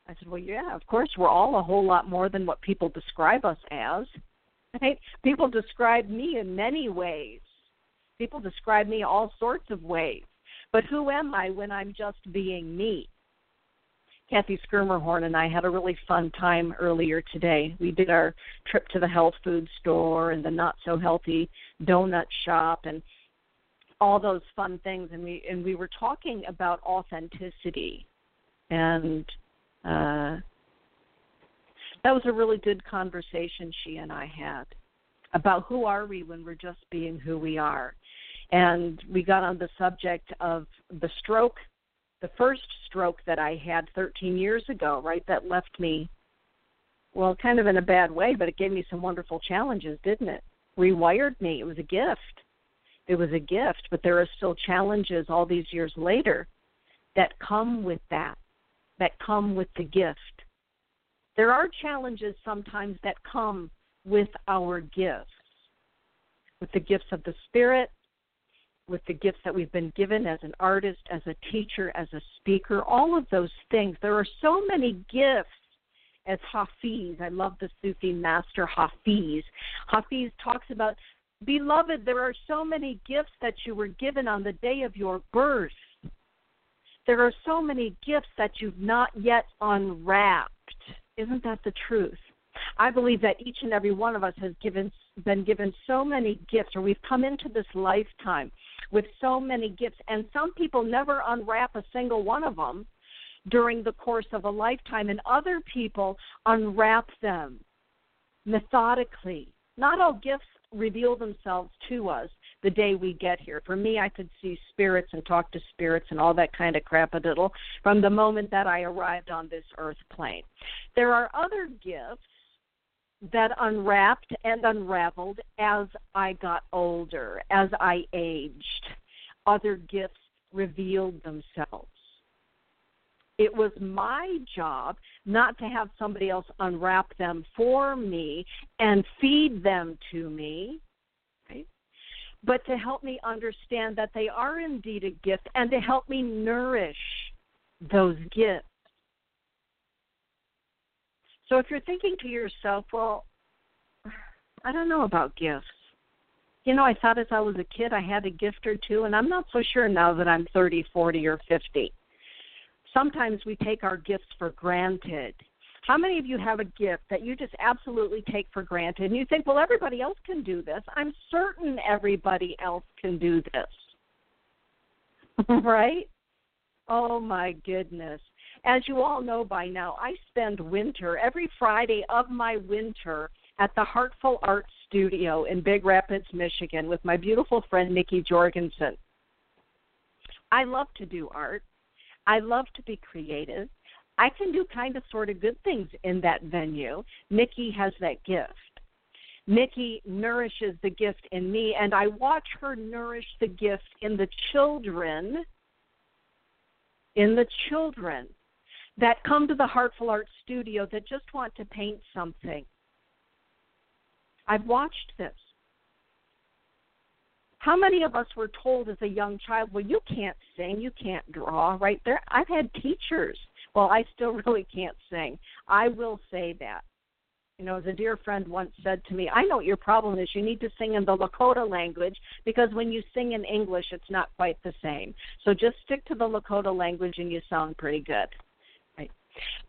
I said, Well, yeah, of course, we're all a whole lot more than what people describe us as. Right? People describe me in many ways. People describe me all sorts of ways. But who am I when I'm just being me? Kathy Schermerhorn and I had a really fun time earlier today. We did our trip to the health food store and the not so healthy donut shop and all those fun things and we and we were talking about authenticity and uh that was a really good conversation she and I had about who are we when we're just being who we are. And we got on the subject of the stroke, the first stroke that I had 13 years ago, right? That left me, well, kind of in a bad way, but it gave me some wonderful challenges, didn't it? Rewired me. It was a gift. It was a gift, but there are still challenges all these years later that come with that, that come with the gift. There are challenges sometimes that come with our gifts, with the gifts of the Spirit, with the gifts that we've been given as an artist, as a teacher, as a speaker, all of those things. There are so many gifts as Hafiz. I love the Sufi master Hafiz. Hafiz talks about, Beloved, there are so many gifts that you were given on the day of your birth. There are so many gifts that you've not yet unwrapped. Isn't that the truth? I believe that each and every one of us has given been given so many gifts, or we've come into this lifetime with so many gifts, and some people never unwrap a single one of them during the course of a lifetime, and other people unwrap them methodically. Not all gifts reveal themselves to us the day we get here. For me, I could see spirits and talk to spirits and all that kind of crapadiddle from the moment that I arrived on this earth plane. There are other gifts that unwrapped and unraveled as I got older, as I aged. Other gifts revealed themselves. It was my job not to have somebody else unwrap them for me and feed them to me? But to help me understand that they are indeed a gift and to help me nourish those gifts. So if you're thinking to yourself, well, I don't know about gifts. You know, I thought as I was a kid I had a gift or two, and I'm not so sure now that I'm 30, 40, or 50. Sometimes we take our gifts for granted. How many of you have a gift that you just absolutely take for granted and you think, well, everybody else can do this? I'm certain everybody else can do this. right? Oh my goodness. As you all know by now, I spend winter, every Friday of my winter, at the Heartful Art Studio in Big Rapids, Michigan, with my beautiful friend Nikki Jorgensen. I love to do art. I love to be creative. I can do kind of sort of good things in that venue. Nikki has that gift. Nikki nourishes the gift in me, and I watch her nourish the gift in the children, in the children that come to the Heartful Art Studio that just want to paint something. I've watched this. How many of us were told as a young child, well, you can't sing, you can't draw, right there? I've had teachers. Well, I still really can't sing. I will say that. You know, as a dear friend once said to me, I know what your problem is. You need to sing in the Lakota language because when you sing in English, it's not quite the same. So just stick to the Lakota language and you sound pretty good. Right?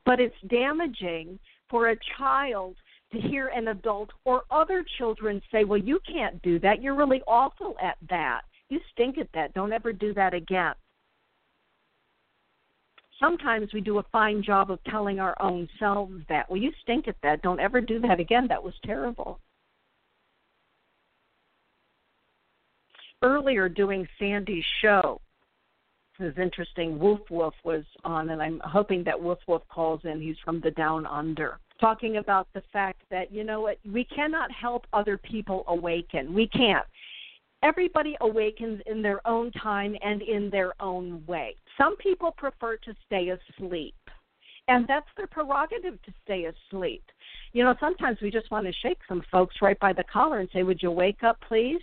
But it's damaging for a child to hear an adult or other children say, Well, you can't do that. You're really awful at that. You stink at that. Don't ever do that again. Sometimes we do a fine job of telling our own selves that. Well, you stink at that. Don't ever do that again. That was terrible. Earlier, doing Sandy's show, it was interesting. Wolf Wolf was on, and I'm hoping that Wolf Wolf calls in. He's from the Down Under talking about the fact that you know what we cannot help other people awaken we can't everybody awakens in their own time and in their own way. Some people prefer to stay asleep and that's their prerogative to stay asleep. You know sometimes we just want to shake some folks right by the collar and say would you wake up please?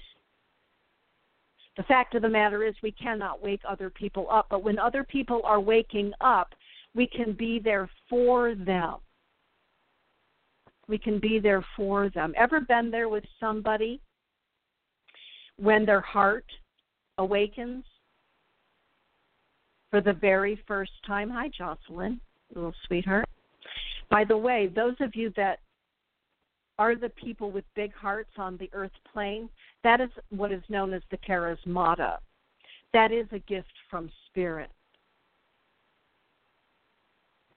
The fact of the matter is we cannot wake other people up but when other people are waking up we can be there for them. We can be there for them. Ever been there with somebody when their heart awakens for the very first time. Hi, Jocelyn, little sweetheart. By the way, those of you that are the people with big hearts on the earth plane, that is what is known as the charismata. That is a gift from spirit.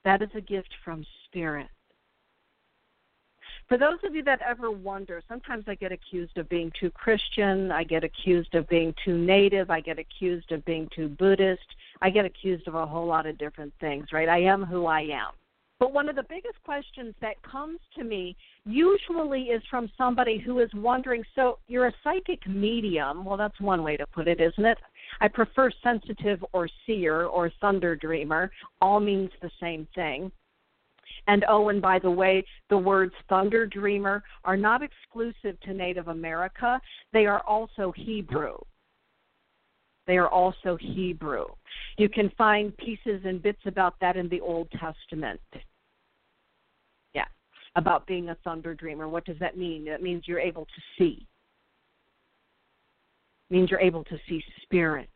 That is a gift from spirit. For those of you that ever wonder, sometimes I get accused of being too Christian, I get accused of being too native, I get accused of being too Buddhist, I get accused of a whole lot of different things, right? I am who I am. But one of the biggest questions that comes to me usually is from somebody who is wondering so you're a psychic medium. Well, that's one way to put it, isn't it? I prefer sensitive or seer or thunder dreamer. All means the same thing. And oh, and by the way, the words thunder dreamer are not exclusive to Native America, they are also Hebrew. They are also Hebrew. You can find pieces and bits about that in the Old Testament Yeah, about being a thunder dreamer. What does that mean? That means you're able to see. Means you're able to see spirit.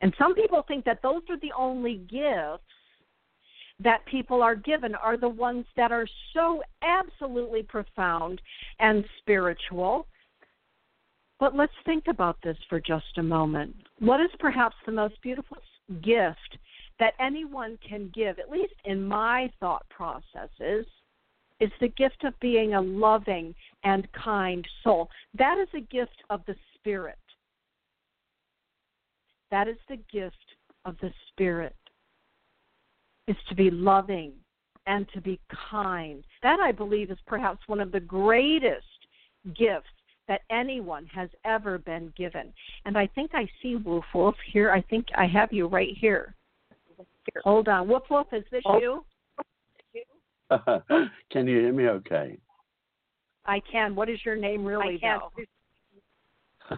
And some people think that those are the only gifts that people are given are the ones that are so absolutely profound and spiritual. But let's think about this for just a moment. What is perhaps the most beautiful gift that anyone can give, at least in my thought processes, is the gift of being a loving and kind soul. That is a gift of the Spirit. That is the gift of the Spirit, is to be loving and to be kind. That, I believe, is perhaps one of the greatest gifts that anyone has ever been given. And I think I see Woof Wolf here. I think I have you right here. Hold on. Woof Wolf, is this oh. you? can you hear me okay? I can. What is your name really, though?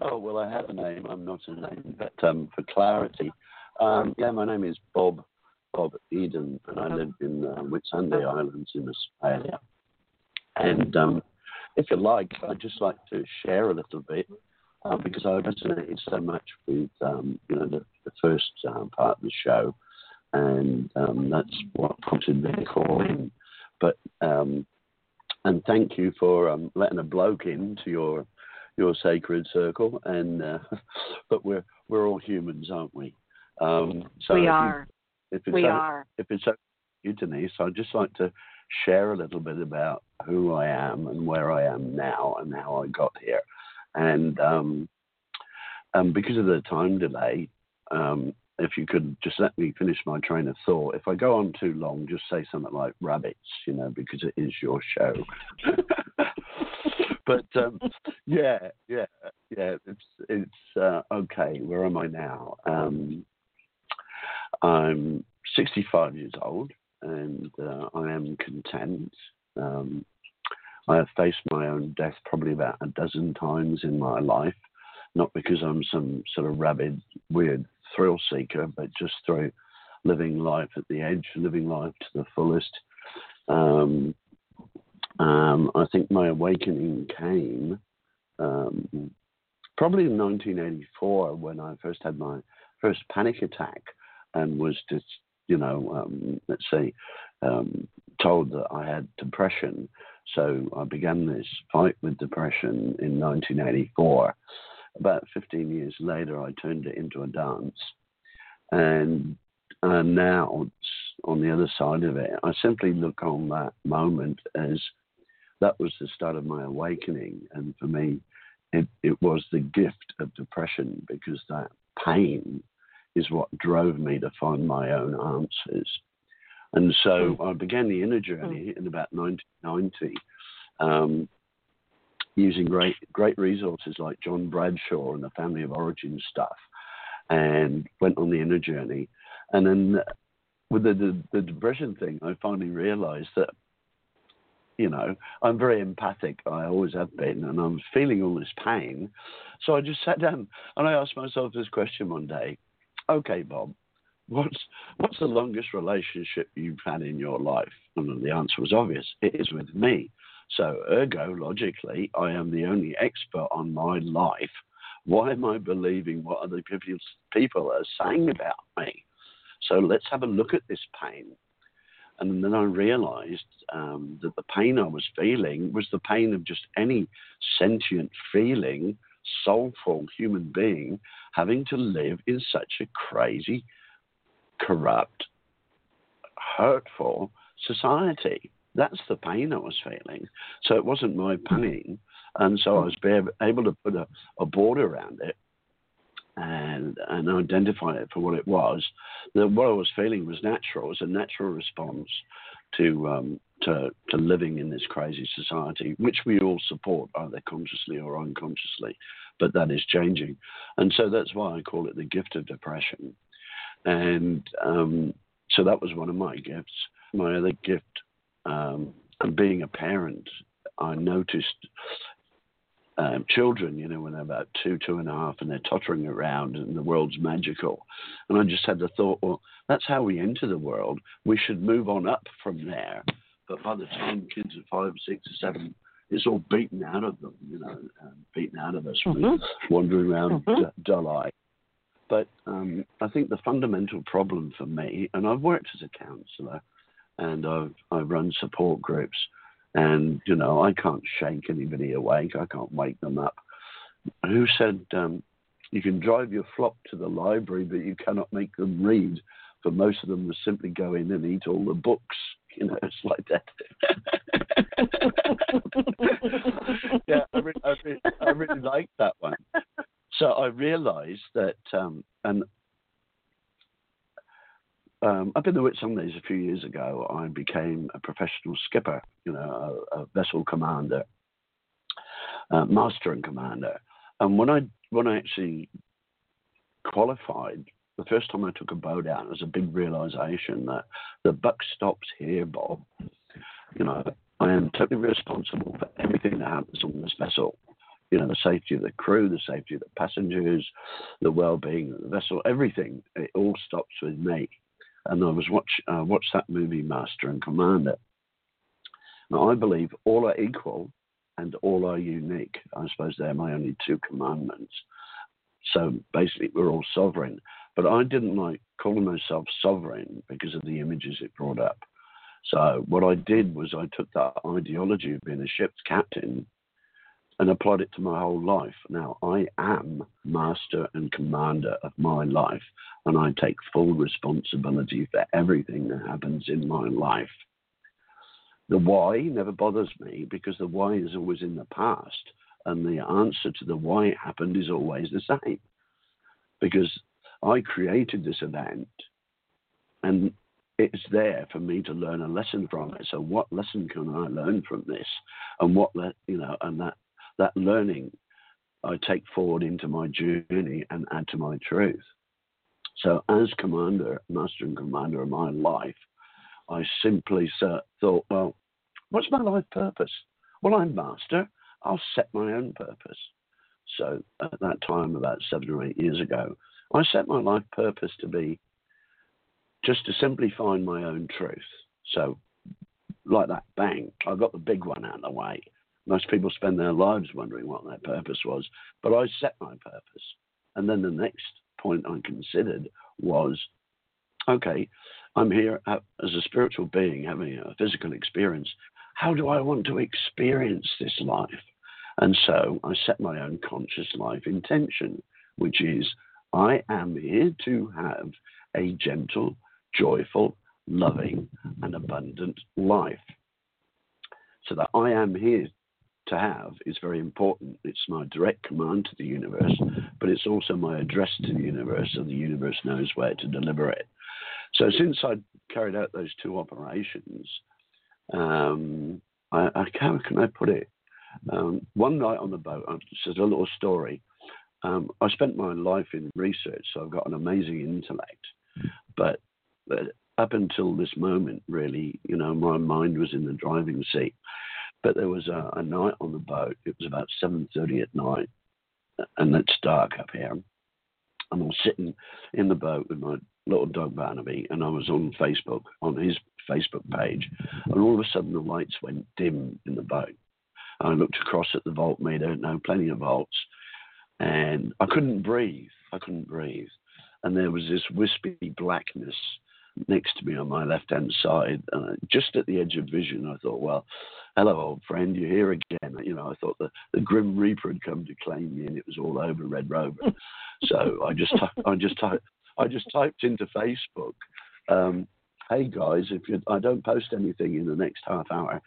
oh well, I have a name. I'm not a name, but um, for clarity, um, yeah, my name is Bob Bob Eden, and I live in uh, Whitsunday Islands in Australia. And um, if you like, I'd just like to share a little bit uh, because I resonated so much with um, you know the, the first um, part of the show and um, that's what prompted me to call in. But um, and thank you for um, letting a bloke into your your sacred circle. And uh, but we're we're all humans, aren't we? Um, so we are. if it's we so, are. If it's so, you, Denise, I'd just like to share a little bit about who I am and where I am now and how I got here. And um, um, because of the time delay, um, if you could just let me finish my train of thought. If I go on too long, just say something like rabbits, you know, because it is your show. but um, yeah, yeah, yeah, it's it's uh, okay. Where am I now? Um, I'm 65 years old, and uh, I am content. Um, I have faced my own death probably about a dozen times in my life, not because I'm some sort of rabid, weird thrill seeker, but just through living life at the edge, living life to the fullest. Um, um, I think my awakening came um, probably in 1984 when I first had my first panic attack and was just, you know, um, let's say, um, told that I had depression. So I began this fight with depression in 1984 about 15 years later, I turned it into a dance. And, and now, on the other side of it, I simply look on that moment as that was the start of my awakening. And for me, it, it was the gift of depression because that pain is what drove me to find my own answers. And so hmm. I began the inner journey in about 1990. Um, using great great resources like John Bradshaw and the Family of Origin stuff, and went on the inner journey. And then with the, the, the depression thing, I finally realized that you know, I'm very empathic. I always have been, and I'm feeling all this pain. So I just sat down and I asked myself this question one day. Okay, Bob, what's what's the longest relationship you've had in your life? And the answer was obvious. It is with me. So, ergo, logically, I am the only expert on my life. Why am I believing what other people are saying about me? So, let's have a look at this pain. And then I realized um, that the pain I was feeling was the pain of just any sentient feeling, soulful human being having to live in such a crazy, corrupt, hurtful society. That's the pain I was feeling. So it wasn't my mm. pain. And so I mm. was able to put a, a border around it and, and identify it for what it was. That what I was feeling was natural. It was a natural response to, um, to, to living in this crazy society, which we all support, either consciously or unconsciously. But that is changing. And so that's why I call it the gift of depression. And um, so that was one of my gifts. My other gift, um, being a parent, I noticed um, children, you know, when they're about two, two and a half, and they're tottering around, and the world's magical. And I just had the thought, well, that's how we enter the world. We should move on up from there. But by the time kids are five, six, or seven, it's all beaten out of them, you know, um, beaten out of us, mm-hmm. wandering around mm-hmm. d- dull-eyed. But um, I think the fundamental problem for me, and I've worked as a counsellor, and I've I've run support groups, and you know I can't shake anybody awake. I can't wake them up. Who said um, you can drive your flock to the library, but you cannot make them read? For most of them, will simply go in and eat all the books. You know, it's like that. yeah, I really, I, really, I really like that one. So I realised that, um, and um, up in the Whitsundays a few years ago, I became a professional skipper, you know, a, a vessel commander, uh, master and commander. And when I when I actually qualified, the first time I took a boat out, it was a big realization that the buck stops here, Bob. You know, I am totally responsible for everything that happens on this vessel you know, the safety of the crew, the safety of the passengers, the well-being of the vessel, everything. It all stops with me. And I was watch uh, that movie, Master and Commander. Now I believe all are equal and all are unique. I suppose they're my only two commandments. So basically, we're all sovereign. But I didn't like calling myself sovereign because of the images it brought up. So what I did was I took that ideology of being a ship's captain and applied it to my whole life. Now, I am master and commander of my life, and I take full responsibility for everything that happens in my life. The why never bothers me because the why is always in the past, and the answer to the why it happened is always the same. Because I created this event, and it's there for me to learn a lesson from it. So, what lesson can I learn from this? And what, you know, and that that learning I take forward into my journey and add to my truth. So, as commander, master and commander of my life, I simply thought, well, what's my life purpose? Well, I'm master. I'll set my own purpose. So, at that time, about seven or eight years ago, I set my life purpose to be just to simply find my own truth. So, like that, bang, I got the big one out of the way. Most people spend their lives wondering what their purpose was, but I set my purpose. And then the next point I considered was okay, I'm here as a spiritual being having a physical experience. How do I want to experience this life? And so I set my own conscious life intention, which is I am here to have a gentle, joyful, loving, and abundant life. So that I am here to have is very important. It's my direct command to the universe, but it's also my address to the universe, so the universe knows where to deliver it. So since I carried out those two operations, um, I, I, how can I put it? Um, one night on the boat, this is a little story. Um, I spent my life in research, so I've got an amazing intellect, but, but up until this moment, really, you know, my mind was in the driving seat. But there was a, a night on the boat. It was about seven thirty at night, and it's dark up here. and I was sitting in the boat with my little dog Barnaby, and I was on Facebook on his Facebook page, and all of a sudden the lights went dim in the boat. I looked across at the volt meter, no, plenty of volts, and I couldn't breathe. I couldn't breathe, and there was this wispy blackness next to me on my left hand side, uh, just at the edge of vision. I thought, well, hello, old friend, you're here again. You know, I thought the, the Grim Reaper had come to claim me, and it was all over Red Rover. so I just, I just, I just typed into Facebook, um, "Hey guys, if I don't post anything in the next half hour,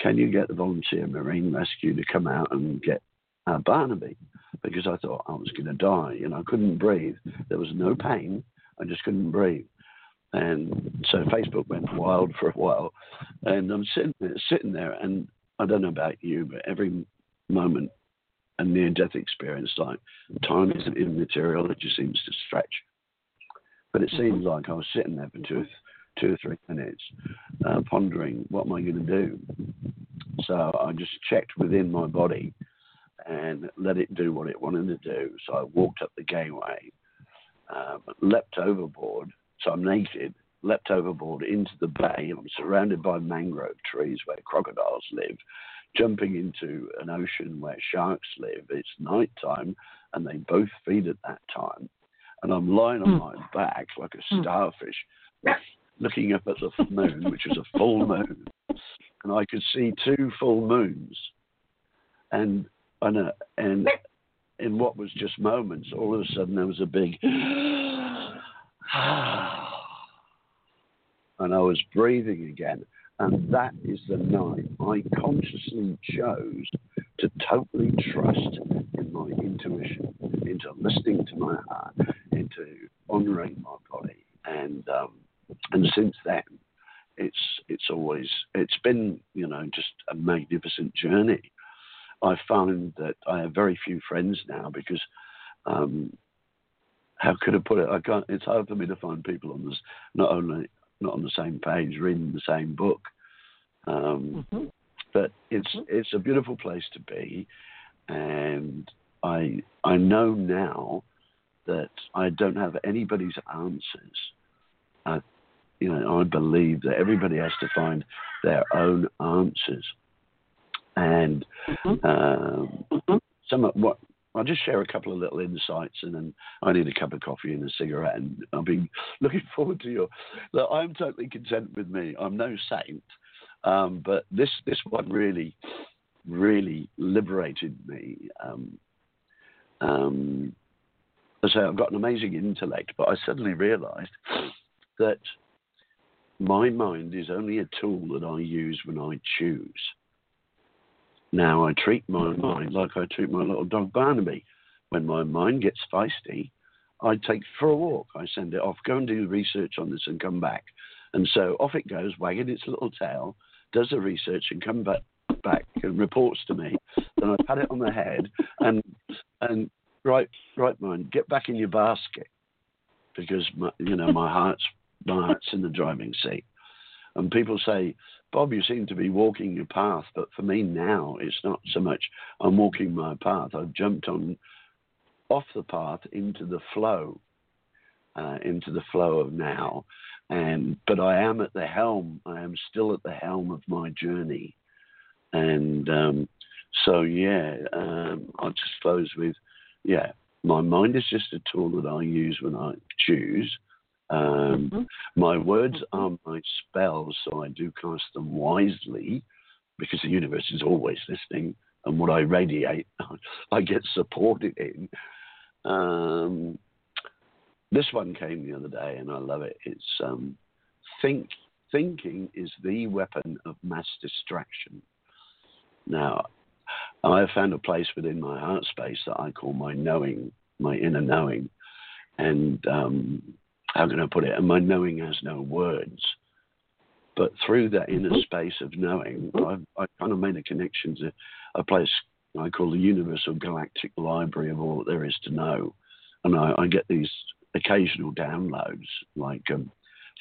can you get the volunteer marine rescue to come out and get uh, Barnaby?" Because I thought I was going to die, and I couldn't breathe. There was no pain. I just couldn't breathe. And so Facebook went wild for a while, and I'm sitting there, sitting there, and I don't know about you, but every moment a near-death experience, like time isn't immaterial; it just seems to stretch. But it seems like I was sitting there for two, two or three minutes, uh, pondering what am I going to do. So I just checked within my body and let it do what it wanted to do. So I walked up the gateway, um, leapt overboard, so I'm naked, leapt overboard into the bay. I'm surrounded by mangrove trees where crocodiles live, jumping into an ocean where sharks live. It's night time, and they both feed at that time. And I'm lying on mm. my back like a hmm. starfish, looking up at the moon, which was a full moon. And I could see two full moons. And, and, uh, and in what was just moments, all of a sudden there was a big and I was breathing again. And that is the night I consciously chose to totally trust in my intuition, into listening to my heart, into honoring my body. And um, and since then, it's it's always it's been you know just a magnificent journey. I found that I have very few friends now because um, how could I put it? I can't. It's hard for me to find people on this, not only not on the same page, reading the same book. Um, mm-hmm. But it's mm-hmm. it's a beautiful place to be, and I I know now that I don't have anybody's answers. I, you know, I believe that everybody has to find their own answers, and mm-hmm. um, mm-hmm. some of what I'll just share a couple of little insights, and then I need a cup of coffee and a cigarette, and I'll be looking forward to your. Look, I'm totally content with me. I'm no saint, um, but this this one really, really liberated me. Um, um, I say I've got an amazing intellect, but I suddenly realised that my mind is only a tool that I use when I choose. Now I treat my mind like I treat my little dog Barnaby. When my mind gets feisty, I take for a walk. I send it off, go and do research on this and come back. And so off it goes, wagging its little tail, does the research and come back back and reports to me. Then I pat it on the head and and right right mind, get back in your basket because my, you know my heart's my heart's in the driving seat. And people say, Bob, you seem to be walking your path, but for me now, it's not so much I'm walking my path. I've jumped on off the path into the flow, uh, into the flow of now. And but I am at the helm. I am still at the helm of my journey, and um, so yeah, um, I'll just close with, yeah, my mind is just a tool that I use when I choose. Um, mm-hmm. My words mm-hmm. are my spells, so I do cast them wisely because the universe is always listening, and what I radiate, I get supported in. Um, this one came the other day, and I love it. It's um, think thinking is the weapon of mass distraction. Now, I have found a place within my heart space that I call my knowing, my inner knowing, and um, how can I put it? And my knowing has no words. But through that inner mm-hmm. space of knowing, mm-hmm. I, I kind of made a connection to a place I call the universal galactic library of all that there is to know. And I, I get these occasional downloads like um,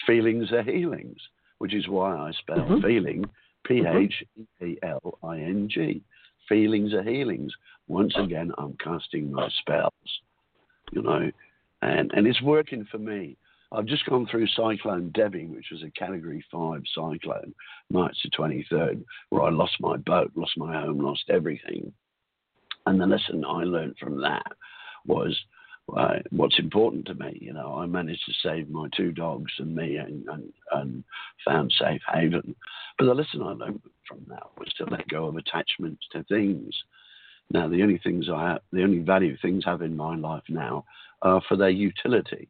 feelings are healings, which is why I spell mm-hmm. feeling P H E L I N G. Feelings are healings. Once again, I'm casting my spells. You know, and and it's working for me. I've just gone through Cyclone Debbie, which was a Category Five cyclone, March the 23rd, where I lost my boat, lost my home, lost everything. And the lesson I learned from that was uh, what's important to me. You know, I managed to save my two dogs and me and, and, and found safe haven. But the lesson I learned from that was to let go of attachments to things. Now, the only things I have, the only value things have in my life now are for their utility.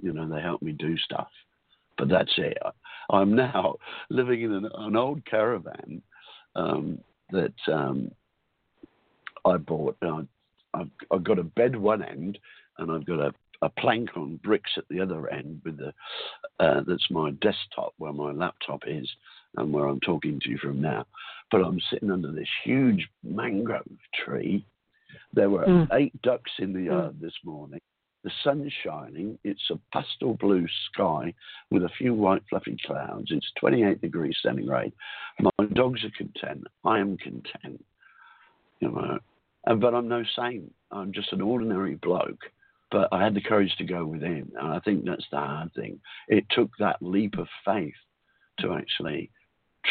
You know, they help me do stuff. But that's it. I'm now living in an, an old caravan um, that um, I bought. Uh, I've, I've got a bed one end and I've got a, a plank on bricks at the other end with the uh, that's my desktop where my laptop is and where I'm talking to you from now. But I'm sitting under this huge mangrove tree. There were mm. eight ducks in the yard mm. this morning. The sun's shining. It's a pastel blue sky with a few white fluffy clouds. It's 28 degrees centigrade. My dogs are content. I am content. You know, uh, but I'm no saint. I'm just an ordinary bloke but I had the courage to go within. And I think that's the hard thing. It took that leap of faith to actually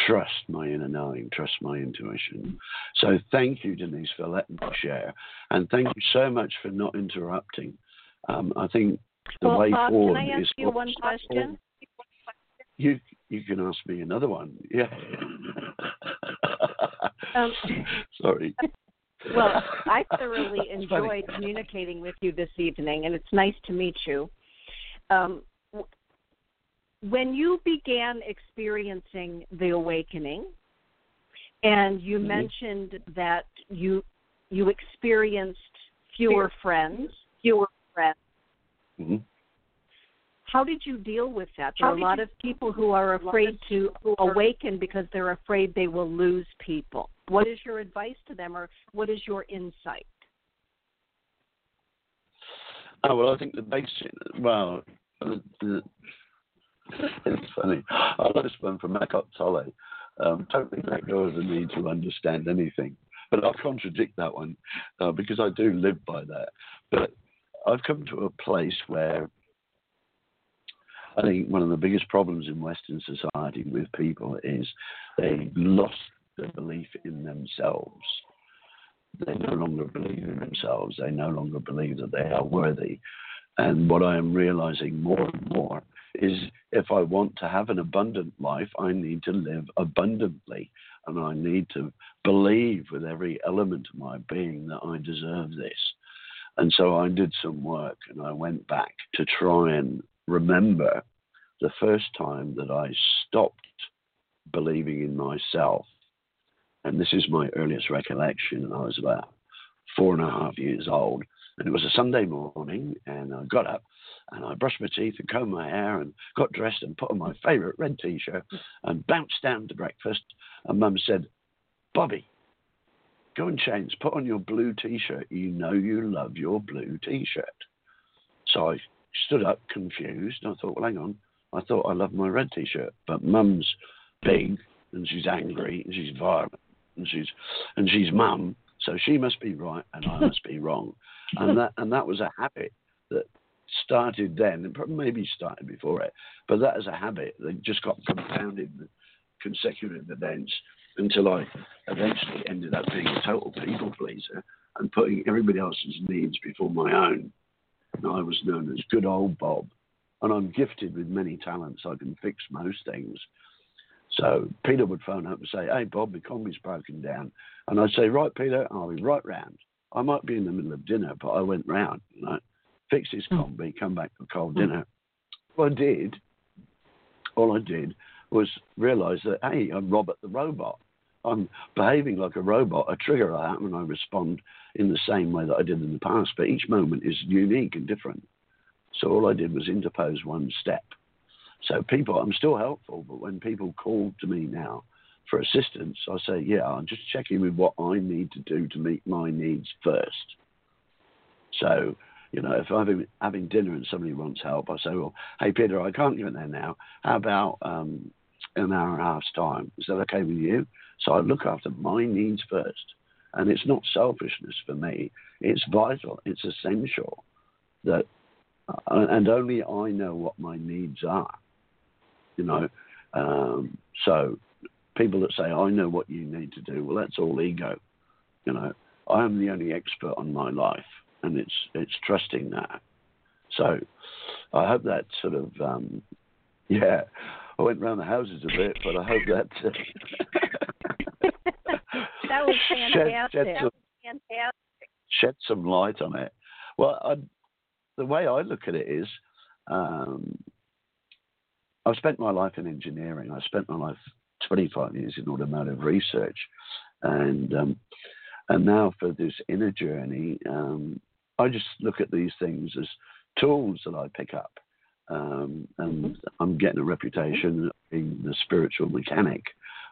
trust my inner knowing, trust my intuition. So thank you, Denise, for letting me share. And thank you so much for not interrupting. Um, I think the well, way Bob, forward can I ask is. you one question? You, you can ask me another one. Yeah. Um, Sorry. Well, I thoroughly enjoyed communicating with you this evening, and it's nice to meet you. Um, when you began experiencing the awakening, and you mm-hmm. mentioned that you you experienced fewer friends, fewer friends. Mm-hmm. How did you deal with that? There are a lot of people who are afraid to awaken because they're afraid they will lose people. What is your advice to them, or what is your insight? Oh well, I think the basic. Well, the, the, it's funny. I love this one from Eckhart Tolle. Um, totally let go of the need to understand anything. But I'll contradict that one uh, because I do live by that. But I've come to a place where I think one of the biggest problems in Western society with people is they've lost the belief in themselves. They no longer believe in themselves. They no longer believe that they are worthy. And what I am realizing more and more is if I want to have an abundant life, I need to live abundantly. And I need to believe with every element of my being that I deserve this. And so I did some work and I went back to try and remember the first time that I stopped believing in myself. And this is my earliest recollection. I was about four and a half years old. And it was a Sunday morning, and I got up and I brushed my teeth and combed my hair and got dressed and put on my favourite red t shirt and bounced down to breakfast. And Mum said, Bobby, go and change, put on your blue t shirt. You know you love your blue t shirt. So I stood up confused. I thought, well, hang on. I thought I loved my red t-shirt, but Mum's big and she's angry and she's violent and she's and she's Mum, so she must be right and I must be wrong, and that and that was a habit that started then and probably maybe started before it, but that is a habit that just got compounded consecutive events until I eventually ended up being a total people pleaser and putting everybody else's needs before my own. And I was known as good old Bob and I'm gifted with many talents. I can fix most things. So Peter would phone up and say, "Hey Bob, the combi's broken down," and I'd say, "Right, Peter, I'll be right round." I might be in the middle of dinner, but I went round, you know, fix his hmm. combi, come back for cold mm. dinner. What I did, all I did was realise that hey, I'm Robert the robot. I'm behaving like a robot. A trigger I happen, and I respond in the same way that I did in the past. But each moment is unique and different. So all I did was interpose one step. So people, I'm still helpful, but when people call to me now for assistance, I say, yeah, I'm just checking with what I need to do to meet my needs first. So, you know, if I'm having dinner and somebody wants help, I say, well, hey, Peter, I can't get there now. How about um, an hour and a half's time? Is that okay with you? So I look after my needs first. And it's not selfishness for me, it's vital, it's essential that and only I know what my needs are. You know, um, so people that say I know what you need to do, well, that's all ego. You know, I am the only expert on my life, and it's it's trusting that. So, I hope that sort of um, yeah. I went round the houses a bit, but I hope that. Uh, that was fantastic. Shed, shed, some, fantastic. shed some light on it. Well, I, the way I look at it is, um, I've spent my life in engineering. I spent my life 25 years in automotive research, and um, and now for this inner journey, um, I just look at these things as tools that I pick up. Um, and mm-hmm. I'm getting a reputation of being the spiritual mechanic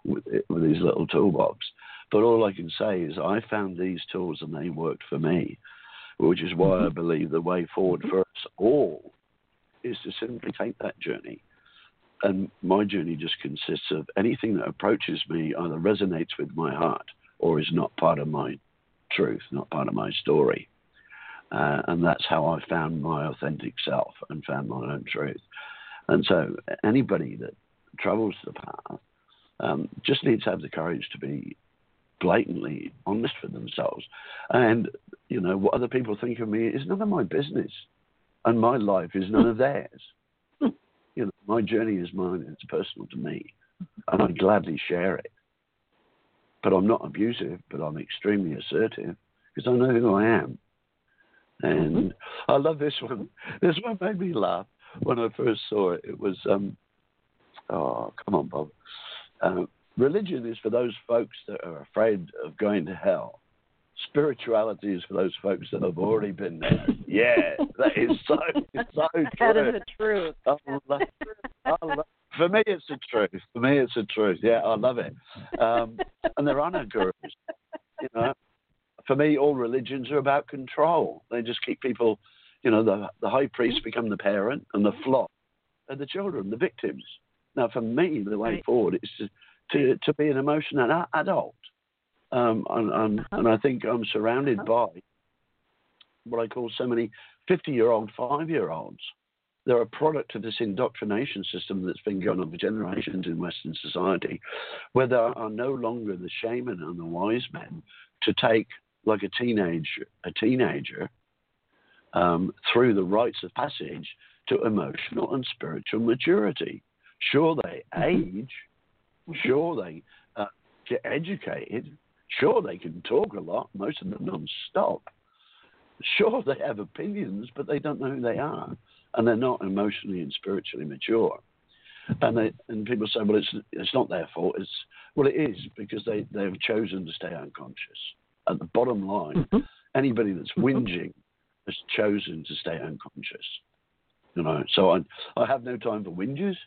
with, with these little toolbox. But all I can say is I found these tools and they worked for me, which is why mm-hmm. I believe the way forward for us all is to simply take that journey. And my journey just consists of anything that approaches me either resonates with my heart or is not part of my truth, not part of my story. Uh, and that's how I found my authentic self and found my own truth. And so anybody that travels the path um, just needs to have the courage to be blatantly honest with themselves. And, you know, what other people think of me is none of my business. And my life is none of theirs. You know, my journey is mine. It's personal to me. And I gladly share it. But I'm not abusive, but I'm extremely assertive because I know who I am. And mm-hmm. I love this one. This one made me laugh when I first saw it. It was, um, oh, come on, Bob. Uh, religion is for those folks that are afraid of going to hell. Spirituality is for those folks that have already been there. Yeah, that is so, so true. That is the truth. I love, I love, for me, it's the truth. For me, it's the truth. Yeah, I love it. Um, and there are no gurus. You know, for me, all religions are about control. They just keep people, you know, the, the high priest become the parent and the flock are the children, the victims. Now, for me, the way right. forward is to, to, to be an emotional adult. Um, and, and, uh-huh. and I think I'm surrounded uh-huh. by what I call so many 50 year old, five year olds. They're a product of this indoctrination system that's been going on for generations in Western society, where there are no longer the shaman and the wise men to take like a teenage a teenager um, through the rites of passage to emotional and spiritual maturity. Sure, they age. Sure, they uh, get educated. Sure, they can talk a lot. Most of them non-stop. Sure, they have opinions, but they don't know who they are, and they're not emotionally and spiritually mature. And they, and people say, well, it's it's not their fault. It's well, it is because they they've chosen to stay unconscious at the bottom line, mm-hmm. anybody that's mm-hmm. whinging has chosen to stay unconscious. You know, so I I have no time for whinges,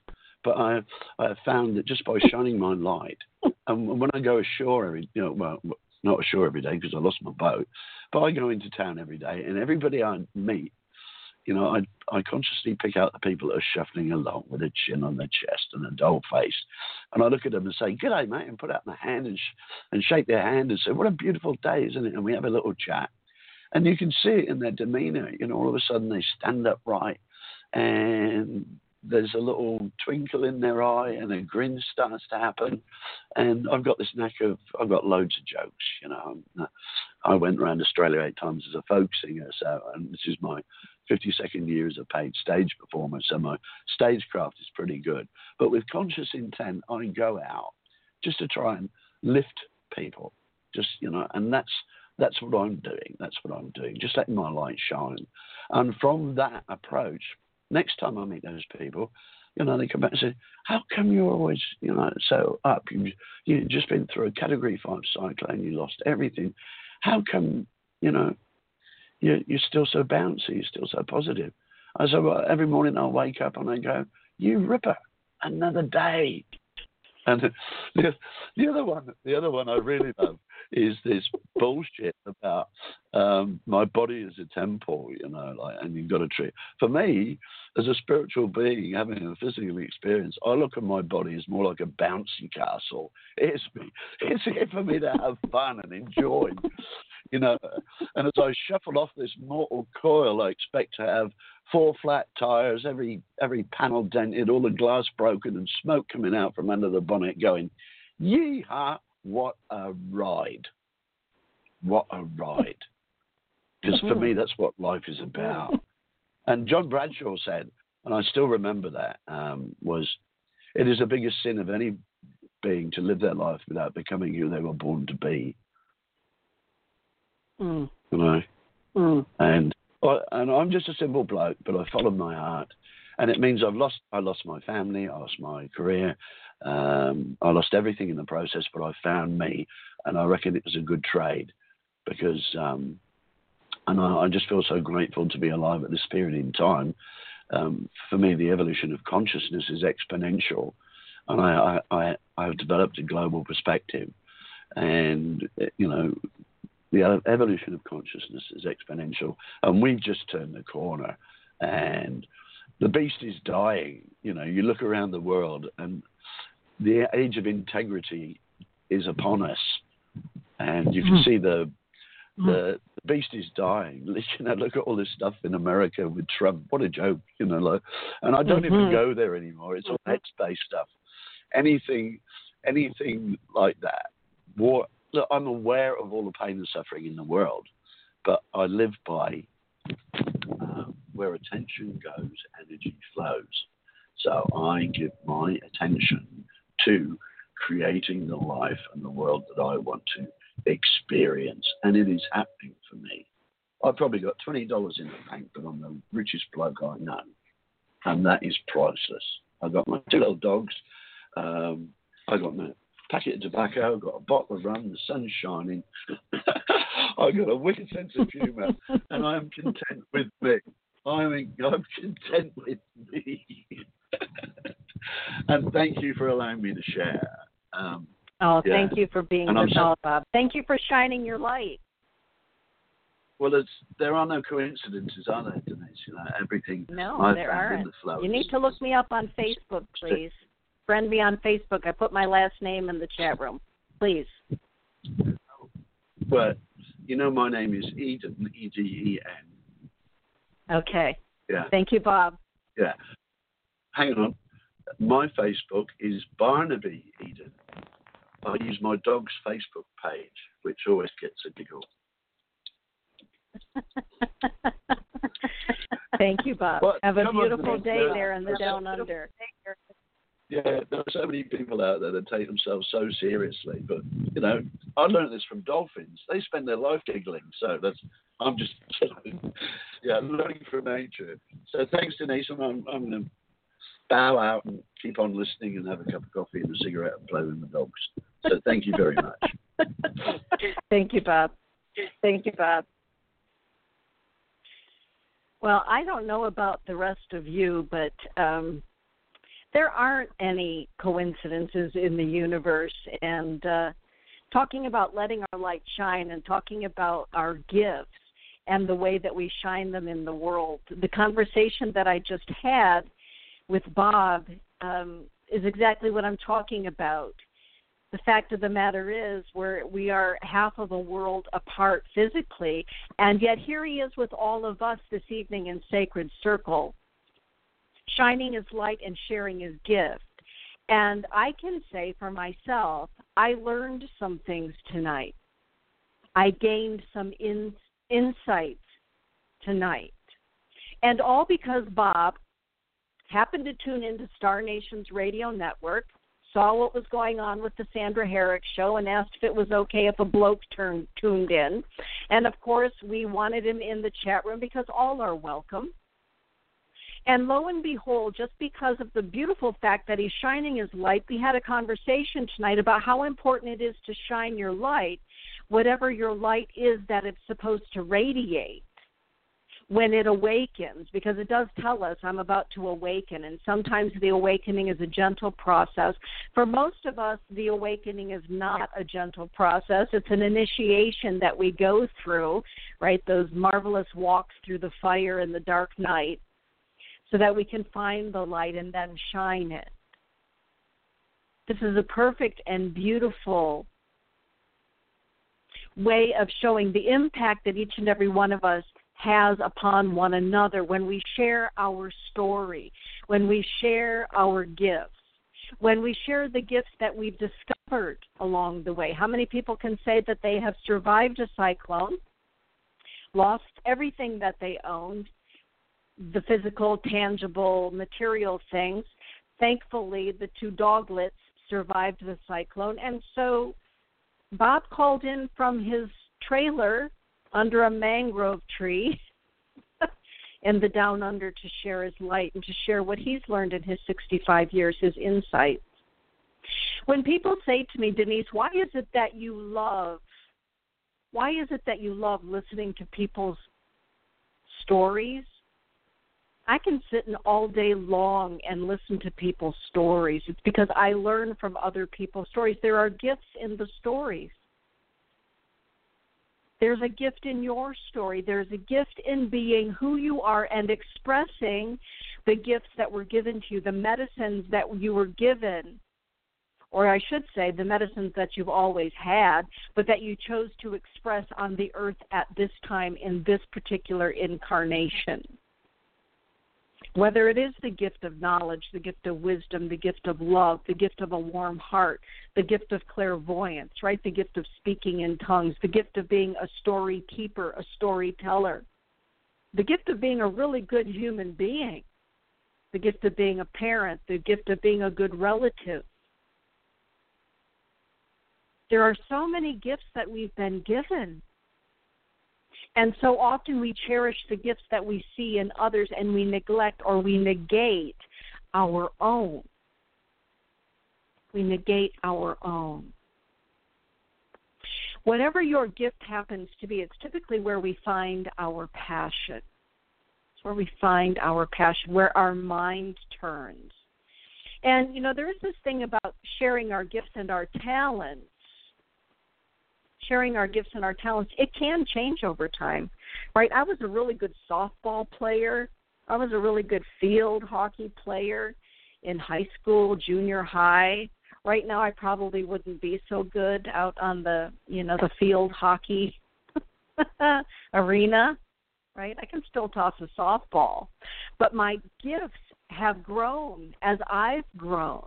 but I I have found that just by shining my light, and when I go ashore every you know well not ashore every day because I lost my boat, but I go into town every day, and everybody I meet you know, I I consciously pick out the people that are shuffling along with a chin on their chest and a dull face, and I look at them and say, "G'day, mate," and put out my hand and sh- and shake their hand and say, "What a beautiful day, isn't it?" And we have a little chat, and you can see it in their demeanour. You know, all of a sudden they stand upright, and there's a little twinkle in their eye and a grin starts to happen. And I've got this knack of, I've got loads of jokes, you know. I went around Australia eight times as a folk singer, so, and this is my 52nd year as a paid stage performer, so my stagecraft is pretty good. But with conscious intent, I go out just to try and lift people, just you know, and that's that's what I'm doing. That's what I'm doing, just letting my light shine. And from that approach, next time I meet those people, you know, they come back and say, "How come you're always, you know, so up? You you've just been through a Category Five cyclone. You lost everything. How come, you know, you're, you're still so bouncy, you're still so positive. I said, well, every morning I wake up and I go, you ripper, another day. And the, the other one, the other one I really love is this bullshit about um, my body is a temple, you know, like, and you've got to treat. For me, as a spiritual being having a physical experience, I look at my body as more like a bouncy castle. It's me, it's here for me to have fun and enjoy, you know. And as I shuffle off this mortal coil, I expect to have four flat tires, every every panel dented, all the glass broken, and smoke coming out from under the bonnet, going, "Yeehaw! What a ride! What a ride!" Because for me, that's what life is about. And John Bradshaw said, and I still remember that, um, was it is the biggest sin of any being to live their life without becoming who they were born to be. Mm. You know, Mm. and I- and I'm just a simple bloke, but I follow my heart, and it means I've lost I lost my family, I lost my career, um, I lost everything in the process, but I found me, and I reckon it was a good trade because, um, and I, I just feel so grateful to be alive at this period in time. Um, for me, the evolution of consciousness is exponential, and I, I, I I've developed a global perspective, and you know the evolution of consciousness is exponential, and we've just turned the corner, and the beast is dying. You know, you look around the world, and the age of integrity is upon us, and you can Mhm. see the the, the beast is dying. You know, look at all this stuff in America with Trump. What a joke, you know. Like, and I don't even Mhm. go there anymore. It's all headspace stuff. Anything, anything like that. War. Look, I'm aware of all the pain and suffering in the world, but I live by um, where attention goes, energy flows. So I give my attention to creating the life and the world that I want to experience, and it is happening for me. I've probably got twenty dollars in the bank, but I'm the richest bloke I know, and that is priceless. I've got my two little dogs. Um, I got my packet of tobacco. I've got a bottle of rum. The sun's shining. I've got a wicked sense of humour, and I am content with me. I'm, I'm content with me. and thank you for allowing me to share. Um, Oh, Yeah. thank you for being And with so- us, Bob. Thank you for shining your light. well, it's, there are no coincidences, are there, Denise? You know, everything No, there aren't. the flow. You need to look me up on Facebook, please. Friend me on Facebook. I put my last name in the chat room. Please. But you know, my name is Eden, E D E N. Okay. Yeah, Thank you, Bob. yeah. Hang on. My Facebook is Barnaby Eden. I use my dog's Facebook page, which always gets a giggle. Thank you, Bob. Well, Have a beautiful day There- there in the down under. Yeah, there are so many people out there that take themselves so seriously, but you know, I learned this from dolphins. They spend their life giggling, so that's I'm just yeah, learning from nature. So thanks, Denise. I'm I'm going to bow out and keep on listening and have a cup of coffee and a cigarette and play with the dogs. So thank you very much. Thank you, Bob. Thank you, Bob. Well, I don't know about the rest of you, but um, there aren't any coincidences in the universe. And uh, talking about letting our light shine and talking about our gifts and the way that we shine them in the world, the conversation that I just had with Bob um, is exactly what I'm talking about the fact of the matter is we're we are half of a world apart physically and yet here he is with all of us this evening in sacred circle shining his light and sharing his gift and i can say for myself i learned some things tonight i gained some in, insights tonight and all because bob happened to tune into Star Nations radio network saw what was going on with the Sandra Harrick show and asked if it was okay if a bloke turned tuned in. And of course, we wanted him in the chat room because all are welcome. And lo and behold, just because of the beautiful fact that he's shining his light, we had a conversation tonight about how important it is to shine your light, whatever your light is that it's supposed to radiate when it awakens because it does tell us I'm about to awaken and sometimes the awakening is a gentle process. For most of us the awakening is not a gentle process. It's an initiation that we go through, right? Those marvelous walks through the fire in the dark night so that we can find the light and then shine it. This is a perfect and beautiful way of showing the impact that each and every one of us has upon one another when we share our story, when we share our gifts, when we share the gifts that we've discovered along the way. How many people can say that they have survived a cyclone, lost everything that they owned, the physical, tangible, material things? Thankfully, the two doglets survived the cyclone, and so Bob called in from his trailer under a mangrove tree in the down under to share his light and to share what he's learned in his 65 years, his insights. When people say to me, Denise, why is it that you love, why is it that you love listening to people's stories? I can sit in all day long and listen to people's stories. It's because I learn from other people's stories. There are gifts in the stories. There's a gift in your story. There's a gift in being who you are and expressing the gifts that were given to you, the medicines that you were given, or I should say, the medicines that you've always had, but that you chose to express on the earth at this time in this particular incarnation whether it is the gift of knowledge, the gift of wisdom, the gift of love, the gift of a warm heart, the gift of clairvoyance, right? The gift of speaking in tongues, the gift of being a story keeper, a storyteller, the gift of being a really good human being, the gift of being a parent, the gift of being a good relative. There are so many gifts that we've been given and so often we cherish the gifts that we see in others and we neglect or we negate our own. We negate our own. Whatever your gift happens to be, it's typically where we find our passion. It's where we find our passion, where our mind turns. And, you know, there is this thing about sharing our gifts and our talents sharing our gifts and our talents, it can change over time, right? I was a really good softball player. I was a really good field hockey player in high school, junior high. Right now, I probably wouldn't be so good out on the, you know, the field hockey arena, right? I can still toss a softball, but my gifts have grown as I've grown.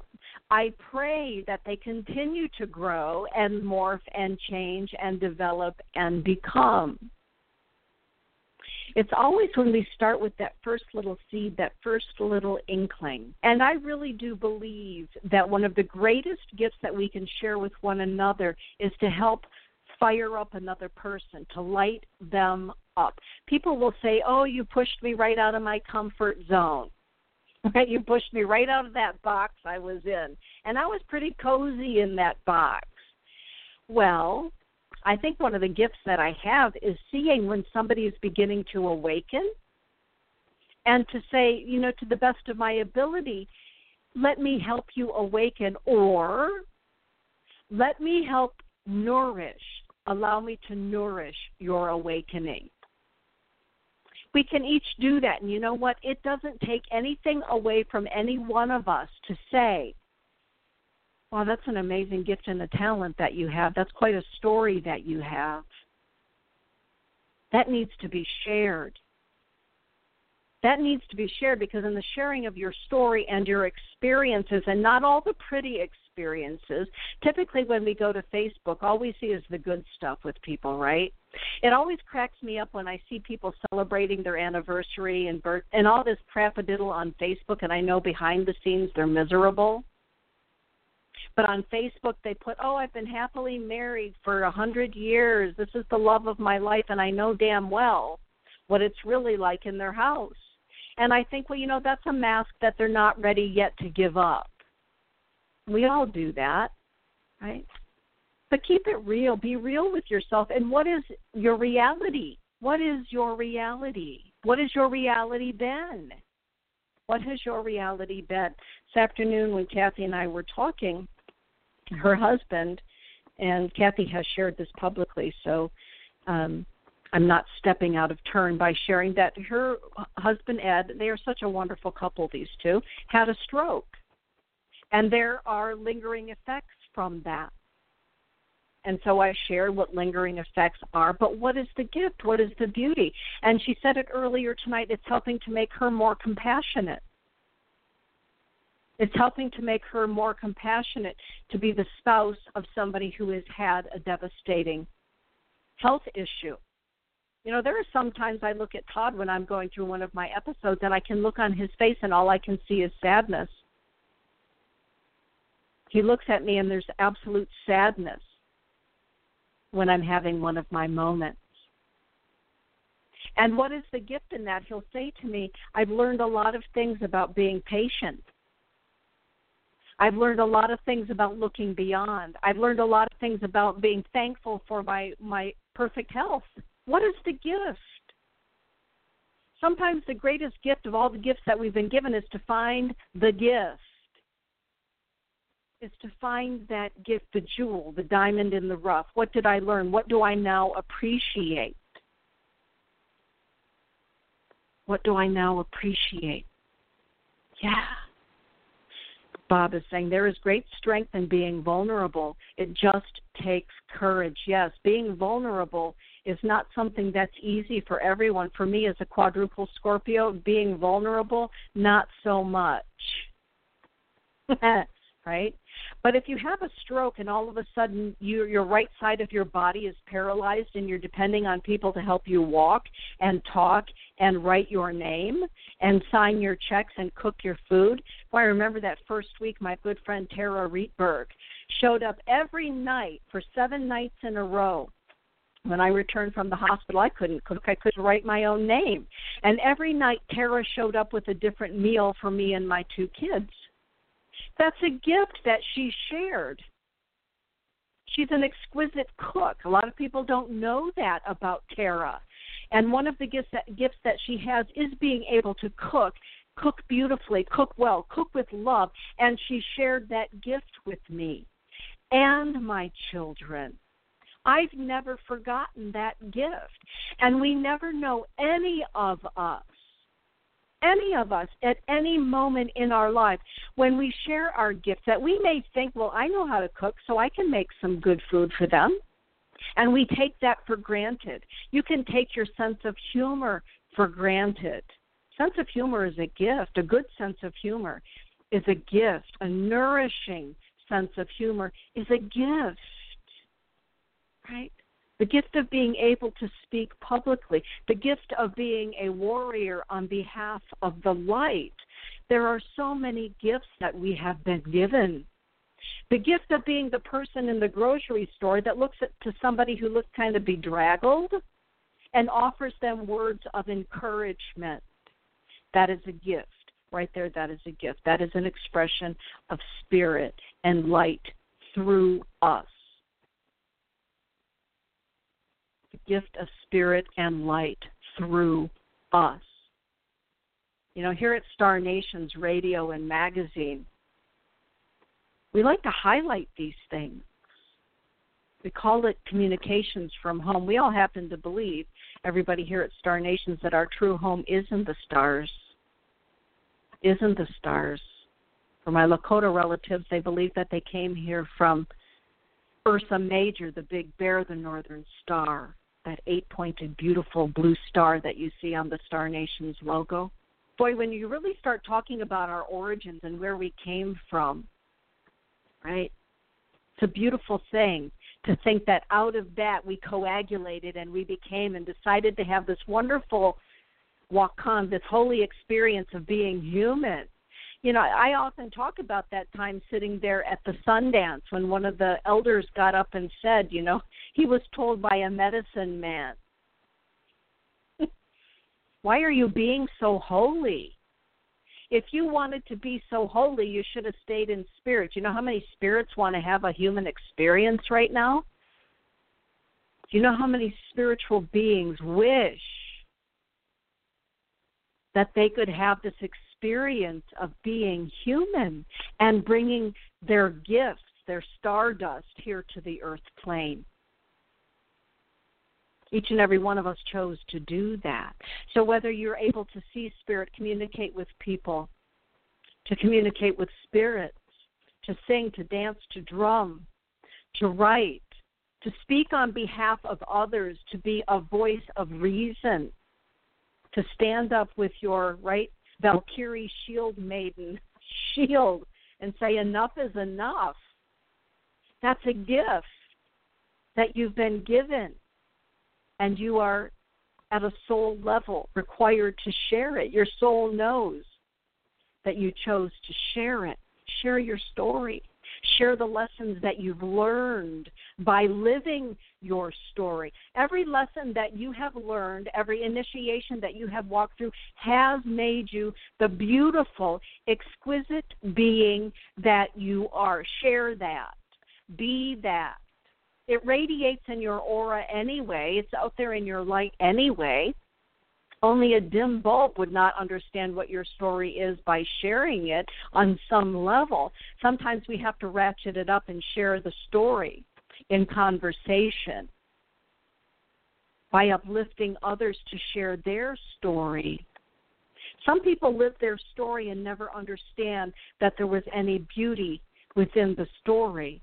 I pray that they continue to grow and morph and change and develop and become. It's always when we start with that first little seed, that first little inkling. And I really do believe that one of the greatest gifts that we can share with one another is to help fire up another person, to light them up. People will say, Oh, you pushed me right out of my comfort zone. You pushed me right out of that box I was in. And I was pretty cozy in that box. Well, I think one of the gifts that I have is seeing when somebody is beginning to awaken and to say, you know, to the best of my ability, let me help you awaken or let me help nourish, allow me to nourish your awakening we can each do that. And you know what? It doesn't take anything away from any one of us to say, well, that's an amazing gift and a talent that you have. That's quite a story that you have. That needs to be shared. That needs to be shared because in the sharing of your story and your experiences, and not all the pretty experiences, typically when we go to Facebook, all we see is the good stuff with people, right? It always cracks me up when I see people celebrating their anniversary and birth and all this crapadiddle on Facebook, and I know behind the scenes they're miserable. But on Facebook they put, "Oh, I've been happily married for a hundred years. This is the love of my life, and I know damn well what it's really like in their house." And I think, well, you know, that's a mask that they're not ready yet to give up. We all do that, right? But keep it real. Be real with yourself. And what is your reality? What is your reality? What is your reality been? What has your reality been? This afternoon, when Kathy and I were talking, her husband, and Kathy has shared this publicly, so um, I'm not stepping out of turn by sharing that her husband Ed, they are such a wonderful couple, these two, had a stroke. And there are lingering effects from that And so I shared what lingering effects are, but what is the gift? What is the beauty? And she said it earlier tonight it's helping to make her more compassionate. It's helping to make her more compassionate to be the spouse of somebody who has had a devastating health issue. You know, there are sometimes I look at Todd when I'm going through one of my episodes and I can look on his face and all I can see is sadness. He looks at me and there's absolute sadness when I'm having one of my moments. And what is the gift in that? He'll say to me, I've learned a lot of things about being patient. I've learned a lot of things about looking beyond. I've learned a lot of things about being thankful for my my perfect health. What is the gift? Sometimes the greatest gift of all the gifts that we've been given is to find the gift. Is to find that gift, the jewel, the diamond in the rough. What did I learn? What do I now appreciate? What do I now appreciate? Yeah. Bob is saying there is great strength in being vulnerable. It just takes courage. Yes, being vulnerable is not something that's easy for everyone. For me, as a quadruple Scorpio, being vulnerable, not so much. right? But if you have a stroke and all of a sudden you, your right side of your body is paralyzed and you're depending on people to help you walk and talk and write your name and sign your checks and cook your food. Well, I remember that first week my good friend Tara Rietberg showed up every night for seven nights in a row when I returned from the hospital, I couldn't cook. I couldn't write my own name. And every night, Tara showed up with a different meal for me and my two kids. That's a gift that she shared. She's an exquisite cook. A lot of people don't know that about Tara. And one of the gifts that, gifts that she has is being able to cook, cook beautifully, cook well, cook with love. And she shared that gift with me and my children. I've never forgotten that gift. And we never know any of us any of us at any moment in our life when we share our gifts that we may think, well, I know how to cook, so I can make some good food for them. And we take that for granted. You can take your sense of humor for granted. Sense of humor is a gift. A good sense of humor is a gift. A nourishing sense of humor is a gift. Right? The gift of being able to speak publicly, the gift of being a warrior on behalf of the light. There are so many gifts that we have been given. The gift of being the person in the grocery store that looks at, to somebody who looks kind of bedraggled and offers them words of encouragement. That is a gift. Right there, that is a gift. That is an expression of spirit and light through us. The gift of spirit and light through us. You know, here at Star Nations Radio and Magazine, we like to highlight these things. We call it communications from home. We all happen to believe, everybody here at Star Nations, that our true home is in the stars. Isn't the stars. For my Lakota relatives, they believe that they came here from Ursa Major, the big bear, the northern star that eight pointed beautiful blue star that you see on the Star Nations logo. Boy, when you really start talking about our origins and where we came from, right? It's a beautiful thing to think that out of that we coagulated and we became and decided to have this wonderful wakan, this holy experience of being human you know, I often talk about that time sitting there at the Sundance when one of the elders got up and said, you know, he was told by a medicine man, Why are you being so holy? If you wanted to be so holy, you should have stayed in spirit. You know how many spirits want to have a human experience right now? Do you know how many spiritual beings wish that they could have this experience? Experience of being human and bringing their gifts, their stardust, here to the earth plane. Each and every one of us chose to do that. So, whether you're able to see spirit, communicate with people, to communicate with spirits, to sing, to dance, to drum, to write, to speak on behalf of others, to be a voice of reason, to stand up with your right Valkyrie shield maiden shield and say enough is enough. That's a gift that you've been given and you are at a soul level required to share it. Your soul knows that you chose to share it. Share your story. Share the lessons that you've learned by living your story. Every lesson that you have learned, every initiation that you have walked through has made you the beautiful, exquisite being that you are. Share that. Be that. It radiates in your aura anyway, it's out there in your light anyway. Only a dim bulb would not understand what your story is by sharing it on some level. Sometimes we have to ratchet it up and share the story in conversation by uplifting others to share their story. Some people live their story and never understand that there was any beauty within the story.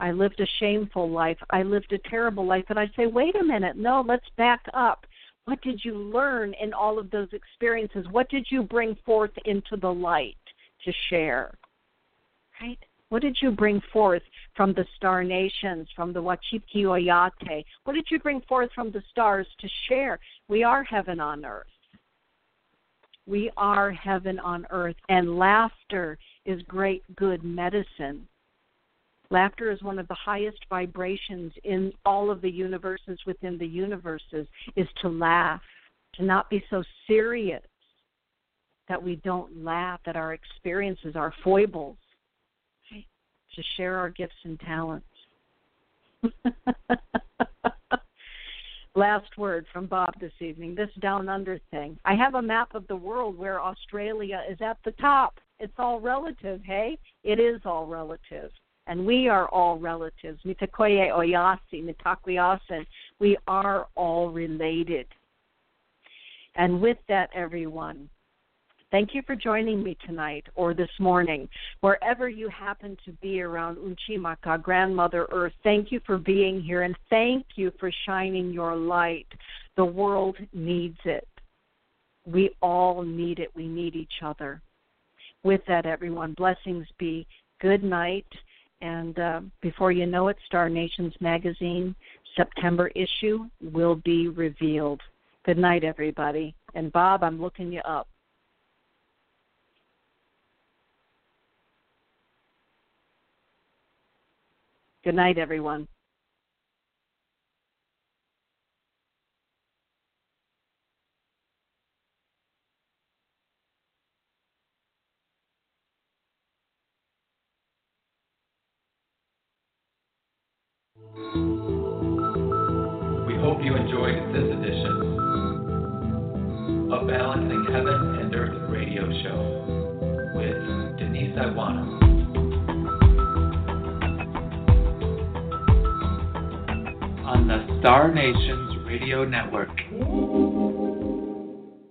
I lived a shameful life. I lived a terrible life. And I say, wait a minute, no, let's back up. What did you learn in all of those experiences? What did you bring forth into the light to share? Right? What did you bring forth from the star nations, from the Wachipki Oyate? What did you bring forth from the stars to share? We are heaven on earth. We are heaven on earth, and laughter is great good medicine. Laughter is one of the highest vibrations in all of the universes within the universes, is to laugh, to not be so serious that we don't laugh at our experiences, our foibles, right? to share our gifts and talents. Last word from Bob this evening this down under thing. I have a map of the world where Australia is at the top. It's all relative, hey? It is all relative and we are all relatives. Mitakoye oyasi, mitakwiasen. We are all related. And with that, everyone, thank you for joining me tonight or this morning. Wherever you happen to be around Unchimaka, Grandmother Earth, thank you for being here and thank you for shining your light. The world needs it. We all need it. We need each other. With that, everyone, blessings be. Good night and uh, before you know it, Star Nations Magazine September issue will be revealed. Good night, everybody. And Bob, I'm looking you up. Good night, everyone. We hope you enjoyed this edition of Balancing Heaven and Earth radio show with Denise Iwaniw. On the Star Nations Radio Network.